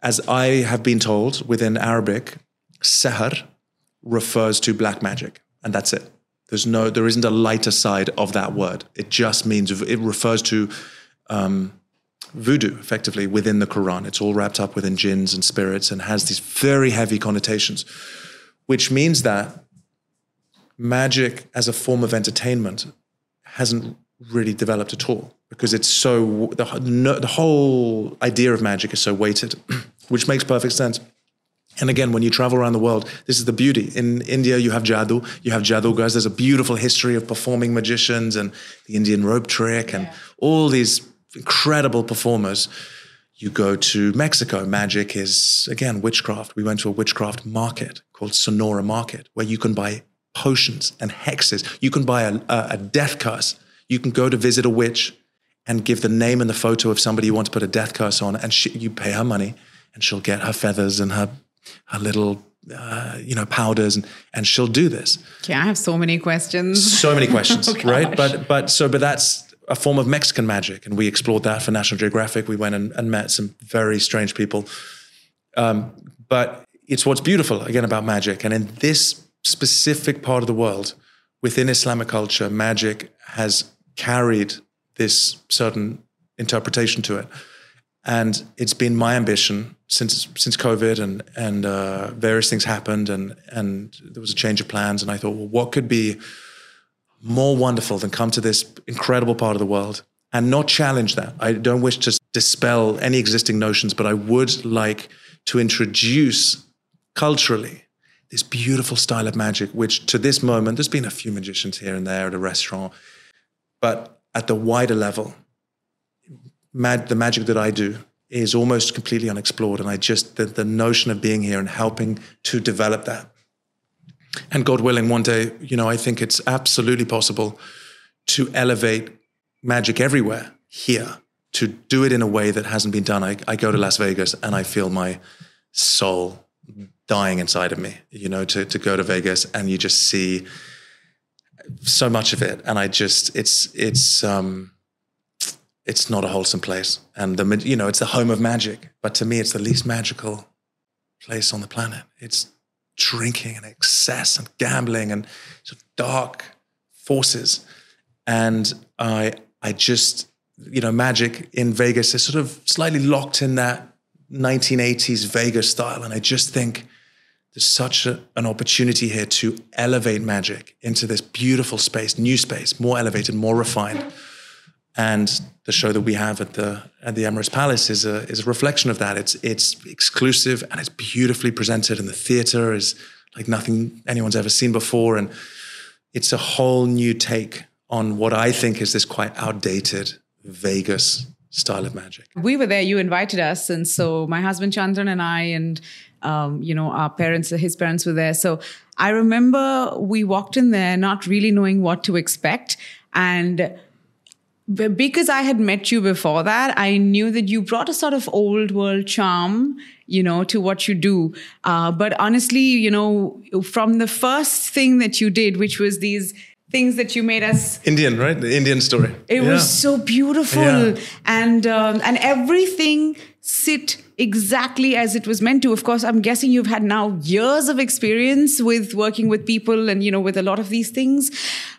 As I have been told within Arabic, seher refers to black magic, and that's it. There's no, there isn't a lighter side of that word. It just means, it refers to um, voodoo, effectively, within the Quran. It's all wrapped up within jinns and spirits and has these very heavy connotations, which means that magic as a form of entertainment hasn't really developed at all because it's so the, the whole idea of magic is so weighted which makes perfect sense and again when you travel around the world this is the beauty in india you have jadoo you have jadugars there's a beautiful history of performing magicians and the indian rope trick and yeah. all these incredible performers you go to Mexico, magic is again witchcraft. We went to a witchcraft market called Sonora Market where you can buy potions and hexes. You can buy a, a, death curse. You can go to visit a witch and give the name and the photo of somebody you want to put a death curse on, and she, you pay her money, and she'll get her feathers and her her little uh, you know powders, and and she'll do this. Yeah, I have so many questions. So many questions, oh, right? But but so but that's a form of Mexican magic, and we explored that for National Geographic. We went and, and met some very strange people. Um, but it's what's beautiful again about magic, and in this specific part of the world within Islamic culture, magic has carried this certain interpretation to it. And it's been my ambition since since COVID and and uh, various things happened and and there was a change of plans and I thought, well, what could be more wonderful than come to this incredible part of the world and not challenge that? I don't wish to dispel any existing notions, but I would like to introduce culturally this beautiful style of magic, which to this moment, there's been a few magicians here and there at a restaurant, but at the wider level, mag- the magic that I do is almost completely unexplored. And I just, the, the notion of being here and helping to develop that. And God willing, one day, you know, I think it's absolutely possible to elevate magic everywhere here, to do it in a way that hasn't been done. I, I go to Las Vegas and I feel my soul dying inside of me, you know, to, to go to Vegas and you just see so much of it. And I just, it's, it's, um, it's not a wholesome place. And the, you know, it's the home of magic, but to me, it's the least magical place on the planet. It's drinking and excess and gambling and sort of dark forces. And I, I just, you know, magic in Vegas is sort of slightly locked in that 1980s Vegas style. And I just think there's such a, an opportunity here to elevate magic into this beautiful space, new space, more elevated, more refined. And the show that we have at the at the Emirates Palace is a is a reflection of that. It's it's exclusive and it's beautifully presented, and the theater is like nothing anyone's ever seen before, and it's a whole new take on what I think is this quite outdated Vegas style of magic. We were there. You invited us, and so my husband Chandran and I and um, you know, our parents, his parents were there. So I remember we walked in there not really knowing what to expect. And because I had met you before that, I knew that you brought a sort of old world charm, you know, to what you do. Uh, but honestly, you know, from the first thing that you did, which was these things that you made us Indian, right? The Indian story. It yeah. was so beautiful, yeah. and um, and everything sit exactly as it was meant to. Of course, I'm guessing you've had now years of experience with working with people and, you know, with a lot of these things.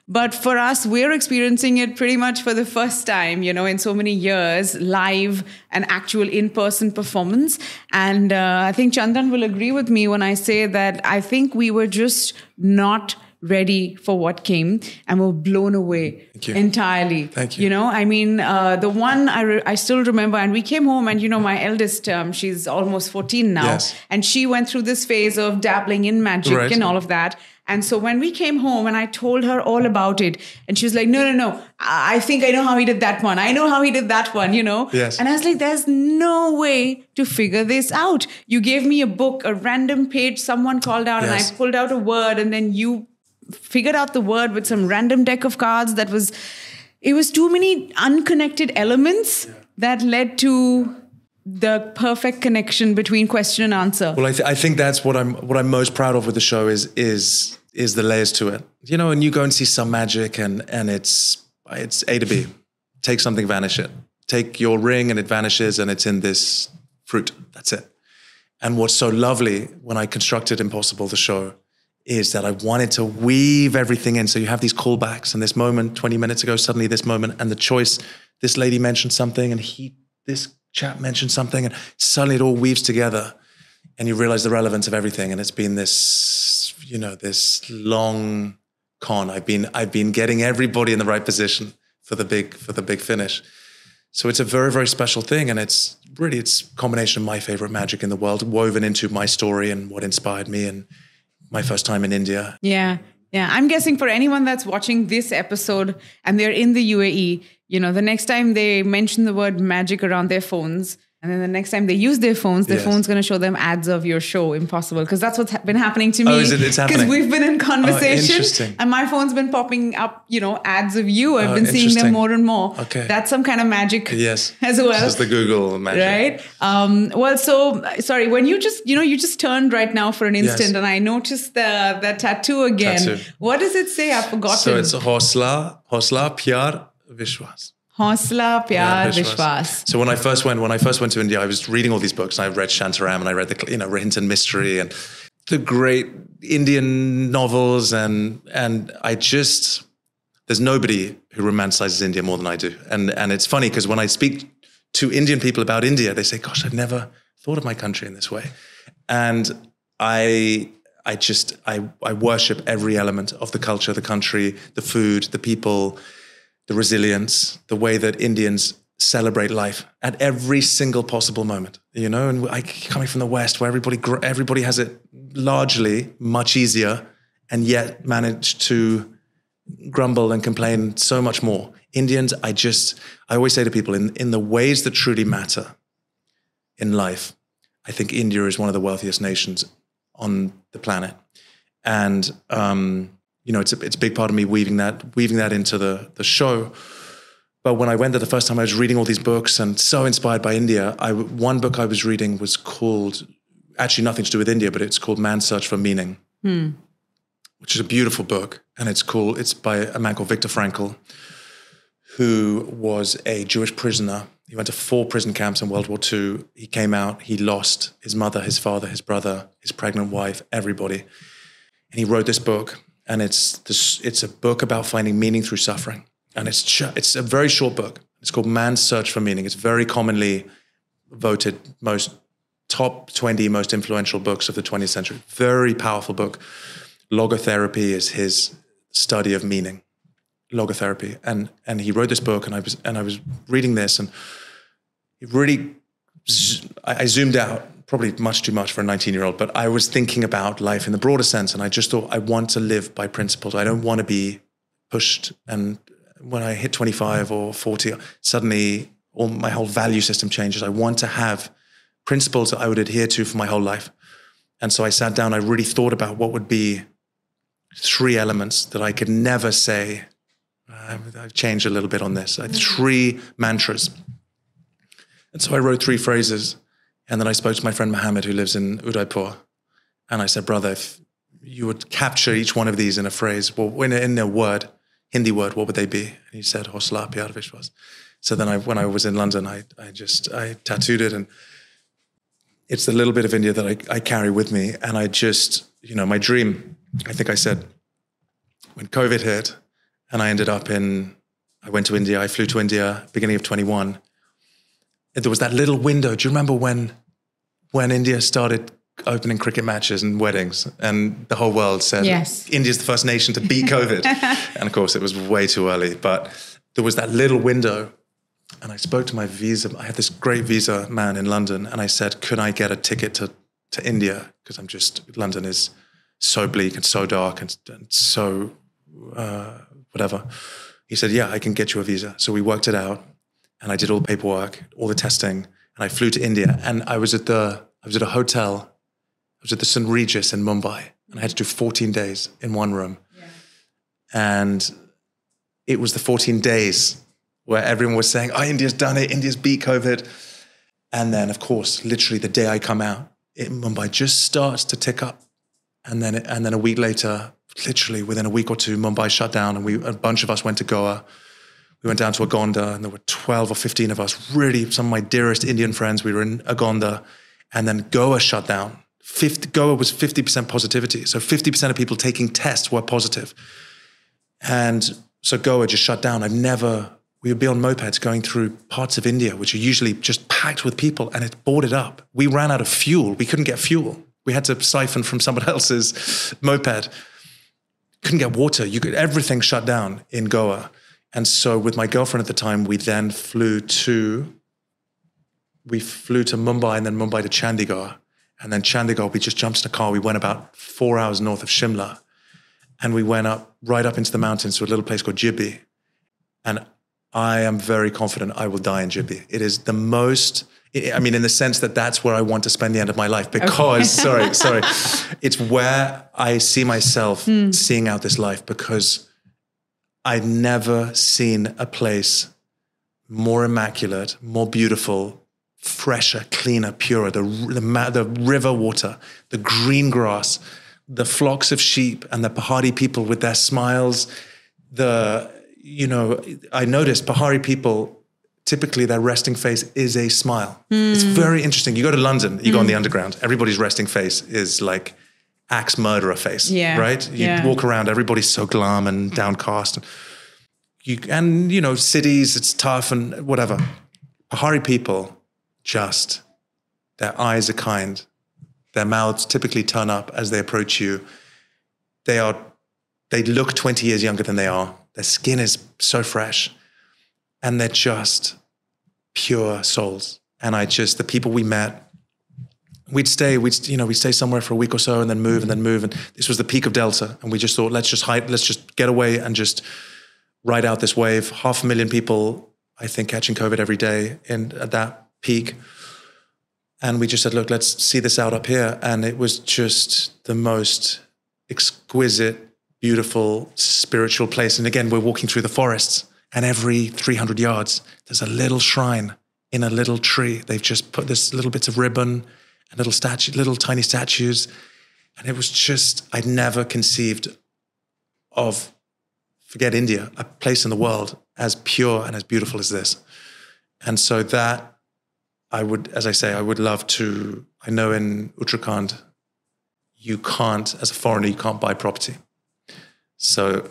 But for us, we're experiencing it pretty much for the first time, you know, in so many years, live and actual in person performance. And uh, I think Chandan will agree with me when I say that I think we were just not ready for what came and were blown away you. entirely. Thank you. You know, I mean, uh, the one I, re- I still remember, and we came home, and you know, my eldest, um, she's almost 14 now, Yes. and she went through this phase of dabbling in magic Right. and all of that. And so when we came home and I told her all about it, and she was like, no, no, no, I I think I know how he did that one. I know how he did that one, you know? Yes. And I was like, there's no way to figure this out. You gave me a book, a random page someone called out, Yes. and I pulled out a word, and then you figured out the word with some random deck of cards that was, it was too many unconnected elements that led to the perfect connection between question and answer. Well, I, th- I think that's what I'm what I'm most proud of with the show is is is the layers to it. You know, and you go and see some magic, and and it's it's A to B. Take something, vanish it. Take your ring, and it vanishes, and it's in this fruit. That's it. And what's so lovely when I constructed Impossible, the show, is that I wanted to weave everything in. So you have these callbacks, and this moment 20 minutes ago, suddenly this moment, and the choice. This lady mentioned something, and he, this chap mentioned something, and suddenly it all weaves together, and you realize the relevance of everything. And it's been this, you know, this long con. I've been, I've been getting everybody in the right position for the big, for the big finish. So it's a very, very special thing. And it's really, it's combination of my favorite magic in the world woven into my story and what inspired me and my first time in India. Yeah. Yeah. I'm guessing for anyone that's watching this episode and they're in the UAE, you know, the next time they mention the word magic around their phones, and then the next time they use their phones, their Yes. phone's going to show them ads of your show, Impossible. Because that's what's ha- been happening to me. Oh, is it? It's Because we've been in conversation interesting. and my phone's been popping up, you know, ads of you. I've Oh, been seeing them more and more. Okay. That's some kind of magic Yes. as well This is the Google magic. right um well so sorry when you just you know you just turned right now for an instant Yes. and i noticed the the tattoo again Tattoo. what does it say i've forgotten So it's Hosla, Hosla, Pyar, Vishwas. Pyar, Yeah, vishwas. So when I first went, when I first went to India, I was reading all these books. And I read Shantaram and I read the, you know, Hinton Mystery and the great Indian novels. And and I just there's nobody who romanticizes India more than I do. And and it's funny because when I speak to Indian people about India, they say, "Gosh, I've never thought of my country in this way." And I I just I I worship every element of the culture, the country, the food, the people the resilience, the way that Indians celebrate life at every single possible moment. You know, and I coming from the West, where everybody everybody has it largely much easier, and yet manage to grumble and complain so much more. Indians, I just I always say to people in in the ways that truly matter in life, I think India is one of the wealthiest nations on the planet, and um, you know, it's a, it's a big part of me weaving that weaving that into the the show. But when I went there the first time, I was reading all these books and so inspired by India. I one book I was reading was called actually nothing to do with India, but it's called Man's Search for Meaning, hmm. which is a beautiful book, and it's cool. It's by a man called Viktor Frankl, who was a Jewish prisoner. He went to four prison camps in World War II. He came out. He lost his mother, his father, his brother, his pregnant wife, everybody and he wrote this book and it's this it's a book about finding meaning through suffering. And it's ju- it's a very short book. It's called man's search for meaning. It's very commonly voted most top 20 most influential books of the 20th century. Very powerful book. Logotherapy is his study of meaning. Logotherapy. And and he wrote this book and i was and i was reading this and it really I zoomed out, probably much too much for a 19 year old, but I was thinking about life in the broader sense. And I just thought, I want to live by principles. I don't want to be pushed. And when I hit 25 or 40, suddenly all my whole value system changes. I want to have principles that I would adhere to for my whole life. And so I sat down, I really thought about what would be three elements that I could never say. I've I've changed a little bit on this. I three mantras. And so I wrote three phrases. And then I spoke to my friend Mohammed, who lives in Udaipur. And I said, brother, if you would capture each one of these in a phrase, well, in a, in a word, Hindi word, what would they be? And he said, Hosla Pyar Vishwas. So then I, when I was in London, I, I just, I tattooed it. And it's the little bit of India that I, I carry with me. And I just, you know, my dream, I think I said, when COVID hit and I ended up in, I went to India, I flew to India beginning of 21 there was that little window. Do you remember when when India started opening cricket matches and weddings, and the whole world said Yes. India's the first nation to beat COVID. and of course, it was way too early. But there was that little window, and I spoke to my visa. I had this great visa man in London, and I said, "Could I get a ticket to to India? Because I'm just London is so bleak and so dark and, and so uh, whatever." He said, "Yeah, I can get you a visa." So we worked it out, and I did all the paperwork, all the testing, and I flew to India. And I was at the I was at a hotel. I was at the St. Regis in Mumbai, and I had to do 14 days in one room. And it was the 14 days where everyone was saying, "Oh, India's done it. India's beat COVID." And then, of course, literally the day I come out, it, Mumbai just starts to tick up, and then and then a week later, literally within a week or two, Mumbai shut down, and we a bunch of us went to Goa. We went down to Agonda, and there were 12 or 15 of us, really some of my dearest Indian friends. We were in Agonda, and then Goa shut down. 50, Goa was 50% positivity. So 50% of people taking tests were positive. And so Goa just shut down. I've never, we would be on mopeds going through parts of India, which are usually just packed with people, and it boarded up. We ran out of fuel. We couldn't get fuel. We had to siphon from someone else's moped. Couldn't get water. You could, everything shut down in Goa. And so with my girlfriend at the time, we then flew to, we flew to Mumbai and then Mumbai to Chandigarh. And then Chandigarh, we just jumped in a car. We went about four hours north of Shimla and we went up right up into the mountains to a little place called Jibhi. And I am very confident I will die in Jibhi. It is the most, I mean, in the sense that that's where I want to spend the end of my life because, sorry, sorry, it's where I see myself hmm. seeing out this life because I've never seen a place more immaculate, more beautiful, fresher, cleaner, purer. The, the, the river water, the green grass, the flocks of sheep, and the Pahari people with their smiles. The, you know, I noticed Pahari people, typically their resting face is a smile. It's hmm. very interesting. You go to London, you go on hmm. the underground, everybody's resting face is like axe murderer face, Yeah. right? You Yeah. walk around, everybody's so glum and downcast. You, and, you know, cities, it's tough and whatever. Pahari people just, their eyes are kind. Their mouths typically turn up as they approach you. They are, they look 20 years younger than they are. Their skin is so fresh. And they're just pure souls. And I just, the people we met, we'd stay, we'd, you know, we'd stay somewhere for a week or so and then move and then move. And this was the peak of Delta. And we just thought, let's just hide, let's just get away and just ride out this wave. Half a million people, I think, catching COVID every day in at that peak. And we just said, look, let's see this out up here. And it was just the most exquisite, beautiful, spiritual place. And again, we're walking through the forests, and every 300 yards, there's a little shrine in a little tree. They've just put this little bits of ribbon and little statue, little tiny statues. And it was just, I'd never conceived of, forget India, a place in the world as pure and as beautiful as this. And so that I would, as I say, I would love to. I know in Uttarakhand, you can't, as a foreigner, you can't buy property. So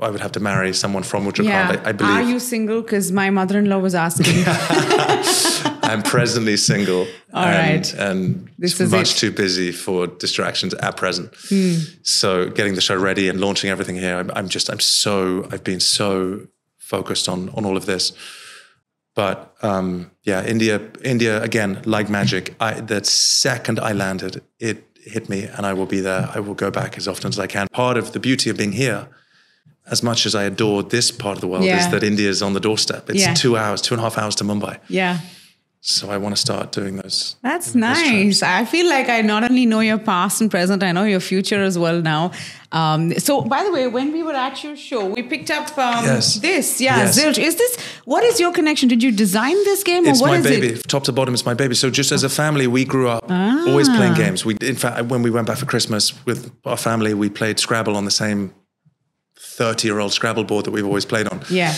I would have to marry someone from Uttarakhand, Yeah. I, I believe. Are you single? Because my mother in law was asking. I'm presently single. All and, right. And This is much it. too busy for distractions at present. Hmm. So getting the show ready and launching everything here, I'm, I'm just, I'm so, I've been so focused on on all of this. But um, yeah, India, India again, like magic. I, the second I landed, it hit me, and I will be there. I will go back as often as I can. Part of the beauty of being here, as much as I adore this part of the world, Yeah. is that India is on the doorstep. It's Yeah. two hours, two and a half hours to Mumbai. yeah. So I want to start doing those. That's nice. I feel like I not only know your past and present, I know your future as well now. Um, so, by the way, when we were at your show, we picked up um, Yes. this. Yeah, Yes. Zilch. Is this what is your connection? Did you design this game, It's or what my is baby. it? Top to bottom, it's my baby. So just as a family, we grew up always Ah. playing games. We, in fact, when we went back for Christmas with our family, we played Scrabble on the same thirty-year-old Scrabble board that we've always played on. Yeah.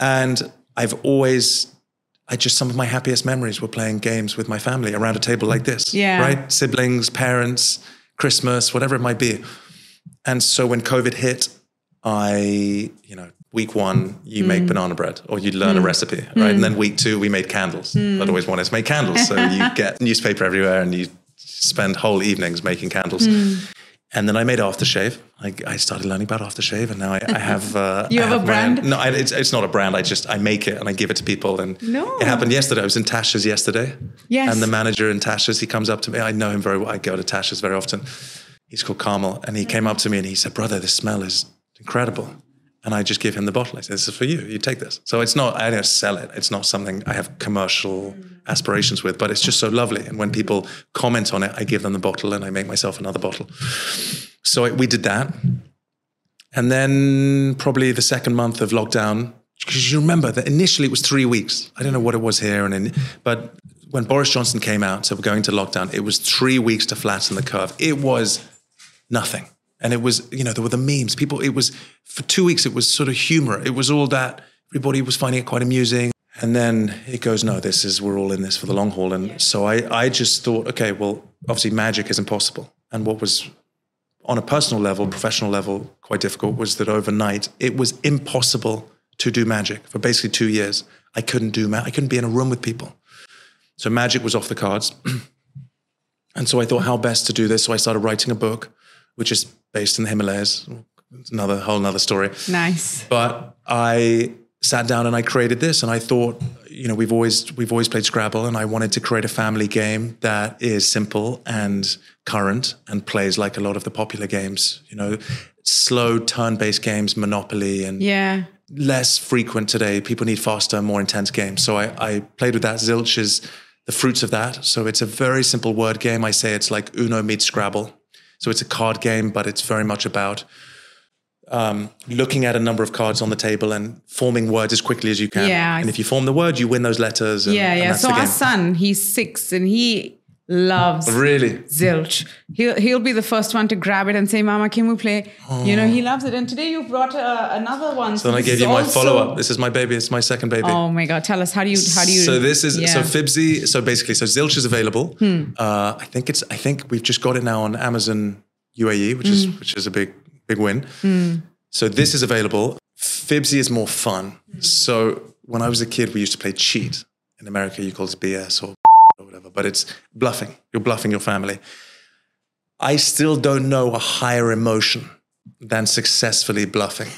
And I've always, I just some of my happiest memories were playing games with my family around a table like this. Yeah. Right? Siblings, parents, Christmas, whatever it might be. And so when COVID hit, I, you know, week one, you make mm. banana bread or you learn a mm. recipe, right? And then mm. week two, we made candles. I'd always wanted to make candles. So you get newspaper everywhere and you spend whole evenings making candles. And then I made aftershave. I, I started learning about aftershave, and now I, I have. Uh, You I have a brand? no, I, it's, it's not a brand. I just I make it and I give it to people. And No. it happened yesterday. I was in Tasha's yesterday. Yes. And the manager in Tasha's, he comes up to me. I know him very well. I go to Tasha's very often. He's called Carmel, and he came up to me and he said, "Brother, this smell is incredible." And I just give him the bottle. I say, "This is for you. You take this." So it's not. I don't sell it. It's not something I have commercial aspirations with, but it's just so lovely. And when people comment on it, I give them the bottle and I make myself another bottle. So we did that. And then probably the second month of lockdown, because you remember that initially it was three weeks. I don't know what it was here, and in, but when Boris Johnson came out, so we're going to lockdown, it was three weeks to flatten the curve. It was nothing, and it was you know there were the memes. People, it was for two weeks. It was sort of humor. It was all that everybody was finding it quite amusing. And then it goes, no, this is we're all in this for the long haul. And so I, I just thought, okay, well, obviously magic is impossible. And what was on a personal level, professional level, quite difficult was that overnight it was impossible to do magic for basically two years. I couldn't do ma- I couldn't be in a room with people. So magic was off the cards. and so I thought, how best to do this? So I started writing a book, which is based in the Himalayas. It's another whole another story. Nice. But I sat down and I created this, and I thought, you know, we've always we've always played Scrabble, and I wanted to create a family game that is simple and current and plays like a lot of the popular games. You know, slow turn-based games, Monopoly, and Yeah. less frequent today. People need faster, more intense games. So I, I played with that. Zilch is the fruits of that. So it's a very simple word game. I say it's like Uno meets Scrabble. So it's a card game, but it's very much about um, looking at a number of cards on the table and forming words as quickly as you can. Yeah, And if you form the word, you win those letters. And, Yeah, yeah. So our son, he's six and he loves Really? zilch. He'll he'll be the first one to grab it and say, "Mama, can we play?" You know, he loves it. And today you brought uh, another one. So then I gave you my follow up. This is my baby. It's my second baby. Oh my god! Tell us how do you how do you? So this is so Fibsy. So basically, so Zilch is available. Hmm. Uh, I think it's. I think we've just got it now on Amazon UAE, which Hmm. is which is a big big win. So this is available. Fibsy is more fun. So when I was a kid, we used to play cheat. In America, you call it BS or whatever, but it's bluffing. You're bluffing your family. I still don't know a higher emotion than successfully bluffing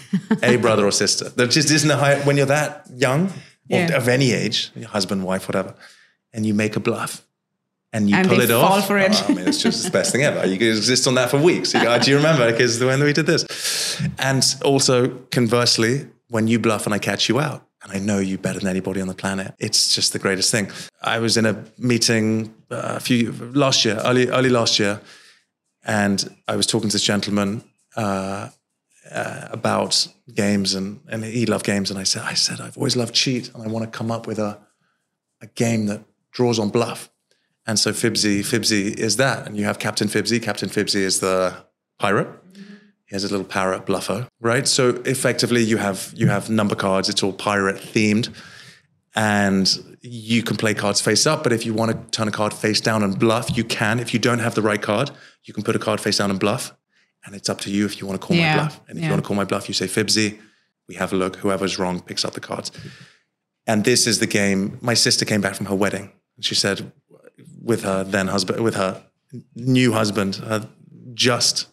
a brother or sister. There just isn't a higher, when you're that young or Yeah. of any age, your husband, wife, whatever, and you make a bluff and you And pull it off. for it. oh, I mean, it's just the best thing ever. You could exist on that for weeks. You go, oh, do you remember? Because when we did this. And also, conversely, when you bluff and I catch you out, and I know you better than anybody on the planet, it's just the greatest thing. I was in a meeting uh, a few last year, early early last year, and I was talking to this gentleman uh, uh, about games, and and he loved games, and I said, I said, I've always loved cheat, and I want to come up with a a game that draws on bluff. And so Fibsy, Fibsy is that, and you have Captain Fibsy. Captain Fibsy is the pirate. He has a little parrot bluffer, right? So effectively, you have you have number cards. It's all pirate themed, and you can play cards face up. But if you want to turn a card face down and bluff, you can. If you don't have the right card, you can put a card face down and bluff, and it's up to you if you want to call Yeah, my bluff. And if yeah. you want to call my bluff, you say Fibsy. We have a look. Whoever's wrong picks up the cards. And this is the game. My sister came back from her wedding. And she said, with her then husband, with her new husband, her just,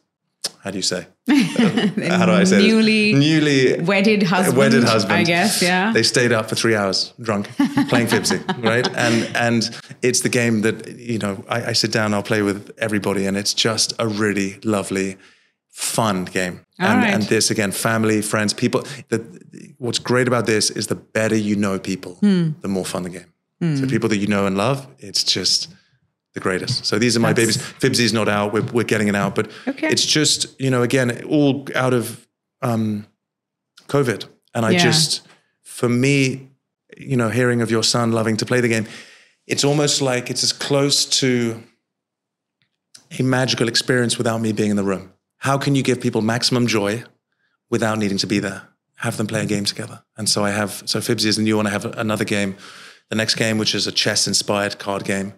how do you say? How do I say this? Newly Newly wedded husband. wedded husband. I guess. Yeah. They stayed up for three hours drunk, playing Fibsy, right? And and it's the game that you know. I, I sit down, I'll play with everybody, and it's just a really lovely, fun game. All and, right. and this again, family, friends, people. The, what's great about this is the better you know people, Hmm. the more fun the game. So people that you know and love, it's just the greatest. So these are my That's- babies. Fibsy's not out. We're, we're getting it out, but Okay. it's just you know again all out of um, COVID, and I Yeah. just for me, you know, hearing of your son loving to play the game, it's almost like it's as close to a magical experience without me being in the room. How can you give people maximum joy without needing to be there? Have them play a game together. And so I have, so Fibsy is the new one. I have another game, the next game, which is a chess inspired card game,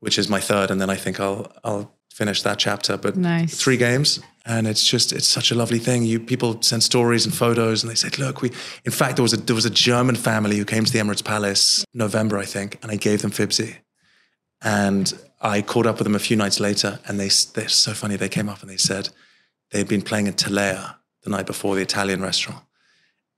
which is my third. And then I think I'll, I'll finish that chapter. But Nice. three games. And it's just, it's such a lovely thing. You people send stories and photos and they said, look, we, in fact, there was a, there was a German family who came to the Emirates Palace November, I think, and I gave them Fibsy. And I caught up with them a few nights later, and they they're so funny. They came up and they said they'd been playing in Talea the night before, the Italian restaurant,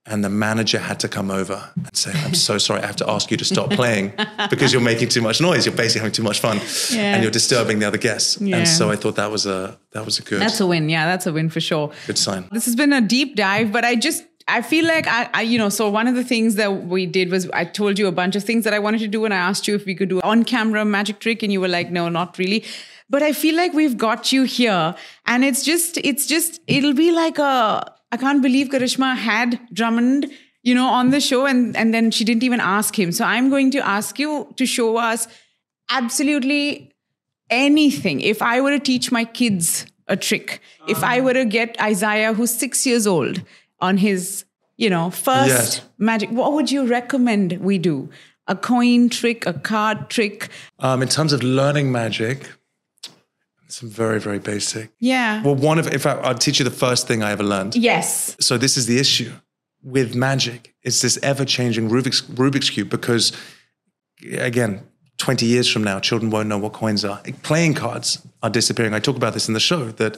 and the manager had to come over and say, "I'm so sorry, I have to ask you to stop playing because you're making too much noise. You're basically having too much fun, Yeah. and you're disturbing the other guests." Yeah. And so I thought that was a that was a good That's a win. Yeah, that's a win for sure. good sign. This has been a deep dive, but I just I feel like I, I you know so one of the things that we did was I told you a bunch of things that I wanted to do and I asked you if we could do on camera magic trick and you were like no not really but I feel like we've got you here and it's just it's just it'll be like a I can't believe Karishma had Drummond you know on the show and and then she didn't even ask him so I'm going to ask you to show us absolutely anything. If I were to teach my kids a trick, if I were to get Isaiah, who's six years old, on his, you know, first Yes. magic, what would you recommend we do? A coin trick, a card trick? Um, in terms of learning magic, it's very very basic. Yeah. Well, one of if I, I'll teach you the first thing I ever learned. yes. So this is the issue with magic. It's this ever-changing Rubik's Rubik's cube because, again, twenty years from now, children won't know what coins are. Playing cards are disappearing. I talk about this in the show. That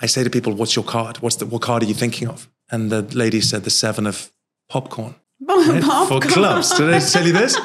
I say to people, "What's your card? What's the what card are you thinking of?" And the lady said the seven of popcorn. For clubs. Did I tell you this?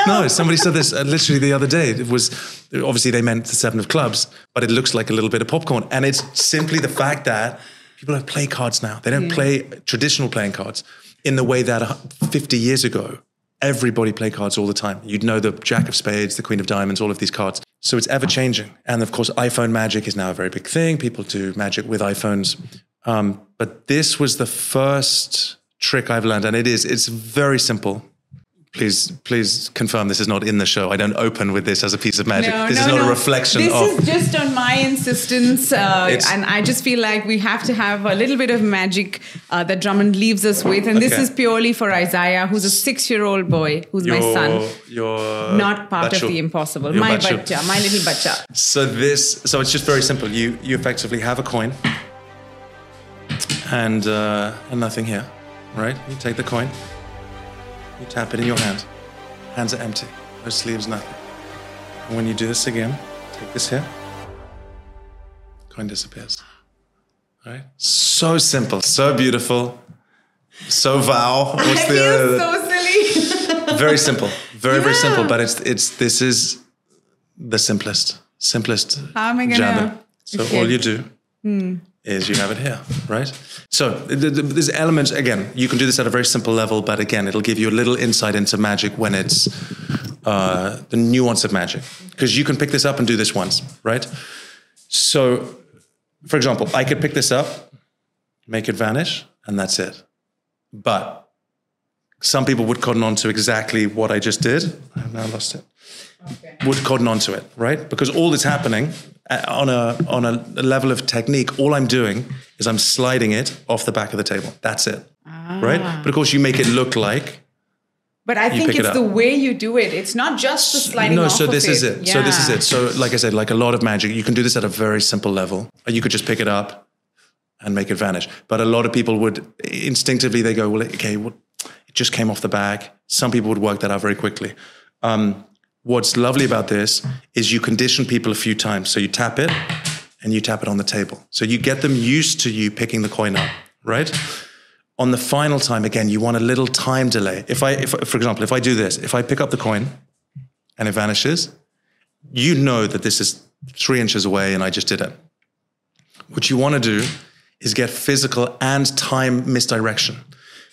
no. somebody said this uh, literally the other day. It was obviously they meant the seven of clubs, but it looks like a little bit of popcorn. And it's simply the fact that people have play cards now. They don't play traditional playing cards in the way that uh, 50 years ago, everybody played cards all the time. You'd know the Jack of Spades, the Queen of Diamonds, all of these cards. So it's ever changing. And of course, iPhone magic is now a very big thing. People do magic with iPhones. Um, but this was the first trick I've learned, and it is it's very simple. Please, please confirm this is not in the show. I don't open with this as a piece of magic. No, this no, is not no. a reflection this of. is just on my insistence, uh, and I just feel like we have to have a little bit of magic uh, that Drummond leaves us with, and this is purely for Isaiah, who's a six-year-old boy, who's my son. Your not part bacho. of the impossible. Your My bacho. bacha, my little bacha. So this, so it's just very simple. You you effectively have a coin, and uh, and nothing here, right? You take the coin, you tap it in your hand. Hands are empty, no sleeves, nothing. And when you do this again, take this here. Coin disappears. All right? So simple, so beautiful, so vow. I What's feel so silly. very simple very very simple but it's it's this is the simplest simplest How am I gonna jabber. so all you do hmm. Is you have it here right so th- th- there's elements again you can do this at a very simple level but again it'll give you a little insight into magic when it's uh, the nuance of magic because you can pick this up and do this once right so for example i could pick this up make it vanish and that's it but some people would cotton on to exactly what I just did. I've now lost it. Would cotton onto it, right? Because all that's happening uh, on a on a level of technique, all I'm doing is I'm sliding it off the back of the table. That's it, right? But of course, you make it look like But I think pick it it's the way you do it. It's not just the sliding no. off So of this is it. So this is it. So like I said, like a lot of magic, you can do this at a very simple level. You could just pick it up and make it vanish. But a lot of people would instinctively they go, well, okay, well, it just came off the bag. Some people would work that out very quickly. Um, what's lovely about this is you condition people a few times. So you tap it and you tap it on the table. So you get them used to you picking the coin up, right? On the final time, again, you want a little time delay. If I, if, for example, if I do this, if I pick up the coin and it vanishes, you know that this is three inches away and I just did it. What you want to do is get physical and time misdirection.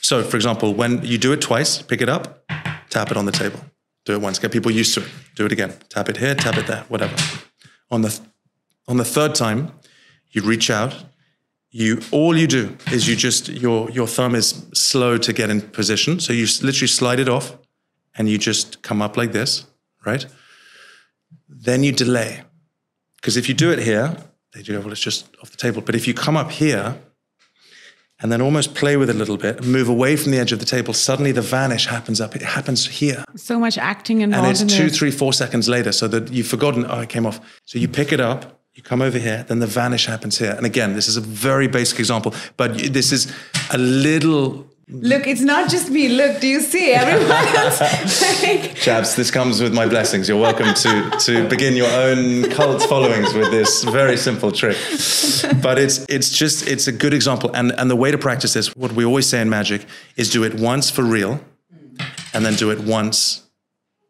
So, for example, when you do it twice, pick it up, tap it on the table. Do it once, get people used to it. Do it again. Tap it here, tap it there, whatever. On the on the third time, you reach out. You all you do is you just your your thumb is slow to get in position, so you literally slide it off, and you just come up like this, right? Then you delay, because if you do it here, they do well. It's just off the table. But if you come up here, and then almost play with it a little bit, and move away from the edge of the table, suddenly the vanish happens up. It happens here. so much acting involved And it's in two, three, four seconds later, so that you've forgotten, oh, it came off. So you pick it up, you come over here, then the vanish happens here. And again, this is a very basic example, but this is a little Look, it's not just me. Look, do you see? Everyone else. like, Chaps, this comes with my blessings. You're welcome to to begin your own cult followings with this very simple trick. But it's it's just it's a good example. And and the way to practice this, what we always say in magic, is do it once for real, and then do it once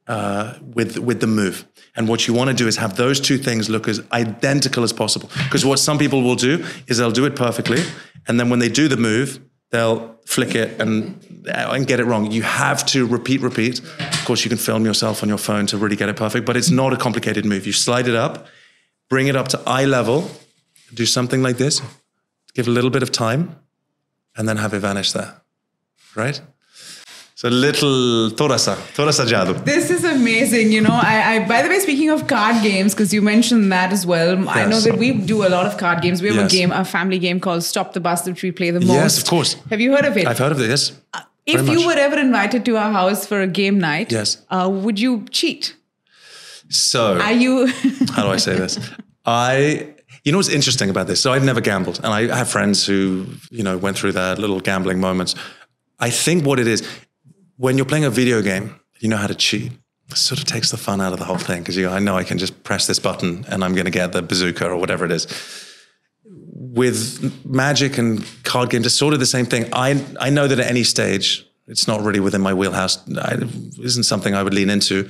uh, with with the move. And what you want to do is have those two things look as identical as possible. Because what some people will do is they'll do it perfectly, and then when they do the move, they'll flick it and and get it wrong. You have to repeat, repeat. Of course, you can film yourself on your phone to really get it perfect, but it's not a complicated move. You slide it up, bring it up to eye level, do something like this, give a little bit of time, and then have it vanish there. Right? So little Torasa, Torasa Jadu. This is amazing. You know, I, I by the way, speaking of card games, because you mentioned that as well, I know that we do a lot of card games. We have Yes. a game, a family game called Stop the Bus, which we play the most. Yes, of course. Have you heard of it? I've heard of it. this. if you were ever invited to our house for a game night, Yes. uh, would you cheat? So Are you? how do I say this? I, you know what's interesting about this? So I've never gambled, and I have friends who, you know, went through their little gambling moments. I think what it is, when you're playing a video game, you know how to cheat. It sort of takes the fun out of the whole thing because you, go, I know I can just press this button and I'm going to get the bazooka or whatever it is. With magic and card games, it's sort of the same thing. I I know that at any stage, it's not really within my wheelhouse. It isn't something I would lean into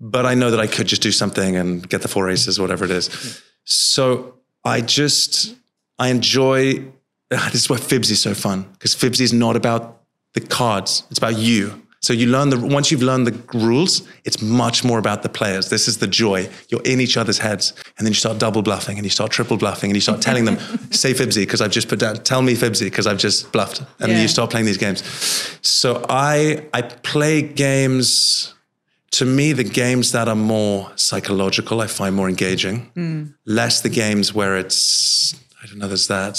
but I know that I could just do something and get the four aces, whatever it is. So I just I enjoy. This is why Fibsy is so fun because Fibsy is not about the cards; it's about you. So you learn the once you've learned the rules, it's much more about the players. This is the joy. You're in each other's heads, and then you start double bluffing, and you start triple bluffing, and you start telling them, "Say Fibsy," because I've just put down. Tell me Fibsy because I've just bluffed, and Yeah. you start playing these games. So I I play games to me, the games that are more psychological, I find more engaging. Mm. Less the games where it's, I don't know, there's that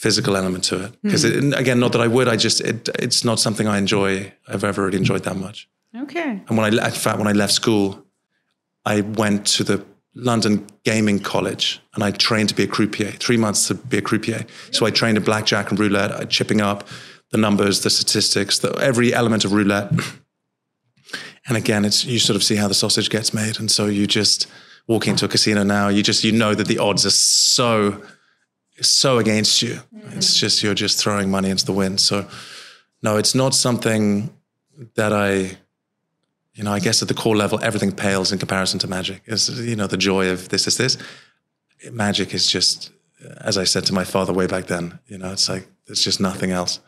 physical element to it. Because hmm. again, not that I would, I just, it, it's not something I enjoy, I've ever really enjoyed that much. okay. And when I, in fact, when I left school, I went to the London Gaming College and I trained to be a croupier, three months to be a croupier. So I trained in blackjack and roulette, I chipping up the numbers, the statistics, the, every element of roulette. And again, it's you sort of see how the sausage gets made, and so you just walk into a casino now. You just you know that the odds are so so against you. Mm-hmm. It's just you're just throwing money into the wind. So no, it's not something that I, you know, I guess at the core level, everything pales in comparison to magic. Is you know the joy of this is this. Magic is just, as I said to my father way back then. You know, it's like it's just nothing else.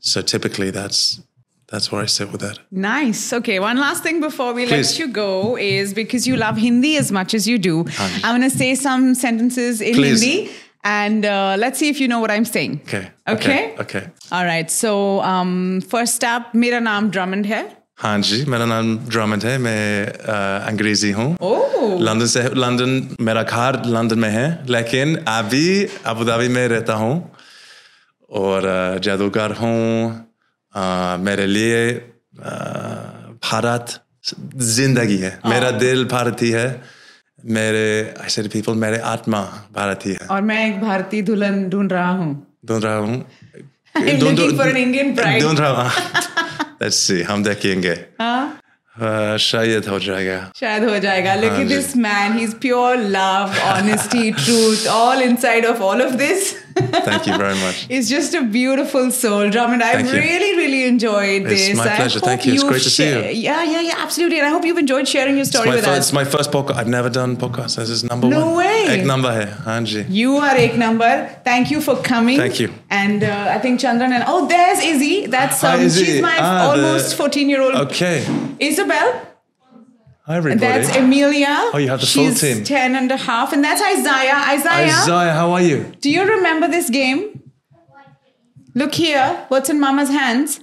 So typically, that's that's where I sit with that. Nice. Okay, one last thing before we Please. let you go is because you love Hindi as much as you do, I'm going to say some sentences in Please. Hindi and uh, let's see if you know what I'm saying. Okay. Okay? Okay. All right. So, um, first up, मेरा नाम Drummond है. हाँ जी मेरा नाम Drummond है मैं अ, अंग्रेज़ी हूँ Oh. लंदन से लंदन मेरा घर लंदन में है लेकिन अभी अबू धाबी में रहता हूँ और जादूगर हूँ मेरे लिए अ, भारत ज़िंदगी है मेरा दिल भारतीय है मेरे ऐसे पीपल मेरे आत्मा भारतीय है। और मैं एक भारतीय दुल्हन ढूंढ रहा हूँ। ढूंढ रहा हूँ। ढूंढ रहा हूँ। हम देखेंगे। हाँ? Uh, शायद हो जाएगा। शायद हो जाएगा। Look at this man he is pure love honesty truth all inside of all of this Thank you very much. It's just a beautiful soul, Drummond. I've you. really, really enjoyed It's this. my I pleasure. Thank you. It's great to see you. Yeah, yeah, yeah, absolutely. And I hope you've enjoyed sharing your story with first, us. it's my first podcast. I've never done podcast. This is number No one. way. Ek number hai. You are Ek Number. Thank you for coming. Thank you. And uh, I think Chandran and oh, there's Izzy. That's Hi, um, Izzy. she's my Ah, the- almost 14 year old Okay. Isabel. Hi, everybody. That's Emilia. Oh, you have the full she's team. 10 and a half. And that's Isaiah. Isaiah, Isaiah, how are you? do you remember this game? Look here. What's in Mama's hands?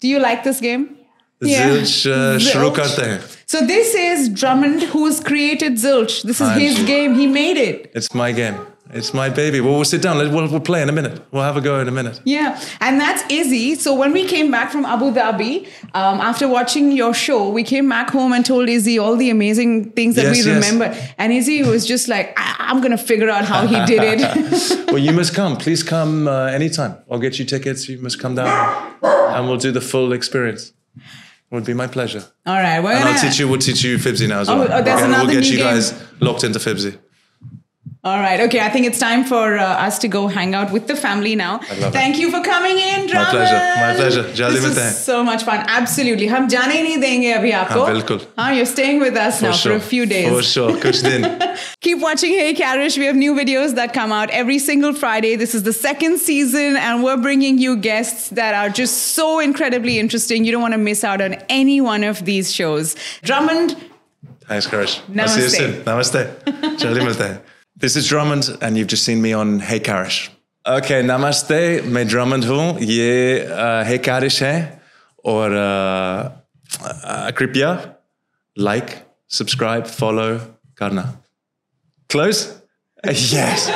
Do you like this game? Yeah. Zilch uh, Zilch. So this is Drummond who's created Zilch. This is Haan his game. He made it. It's my game. It's my baby. Well, we'll sit down. Let- We'll, we'll play in a minute. We'll have a go in a minute. Yeah, and that's Izzy. So when we came back from Abu Dhabi, um, after watching your show, we came back home and told Izzy all the amazing things that Yes, we yes. remember. And Izzy was just like, I- I'm going to figure out how he did it. well, you must come. Please come uh, anytime. I'll get you tickets. You must come down, and we'll do the full experience. It would be my pleasure. all right, we're And. I'll teach you. We'll teach you Fibsy now as Oh, well. oh, that's We'll- another We'll get you game. guys locked into Fibsy. All right, okay. I think it's time for uh, us to go hang out with the family now. love it. Thank you for coming in, Drummond. pleasure, my pleasure. Jaldi This milte was hain. so much fun. Absolutely. हम जाने ही नहीं देंगे अभी आपको. हाँ, बिल्कुल. हाँ, you're staying with us now for a few days. For sure. Kuch din. Keep watching Hey Karish. We have new videos that come out every single Friday. This is the second season, and we're bringing you guests that are just so incredibly interesting. You don't want to miss out on any one of these shows. Drummond, Thanks, Karish. I'll see you Namaste. soon. Namaste. Jaldi milte hain. This is Drummond, and you've just seen me on Hey Karish. Okay, namaste. मैं Drummond हूँ. ये uh, Hey Karish है. और uh, uh, कृपया like, subscribe, follow करना. Close? Uh, yes.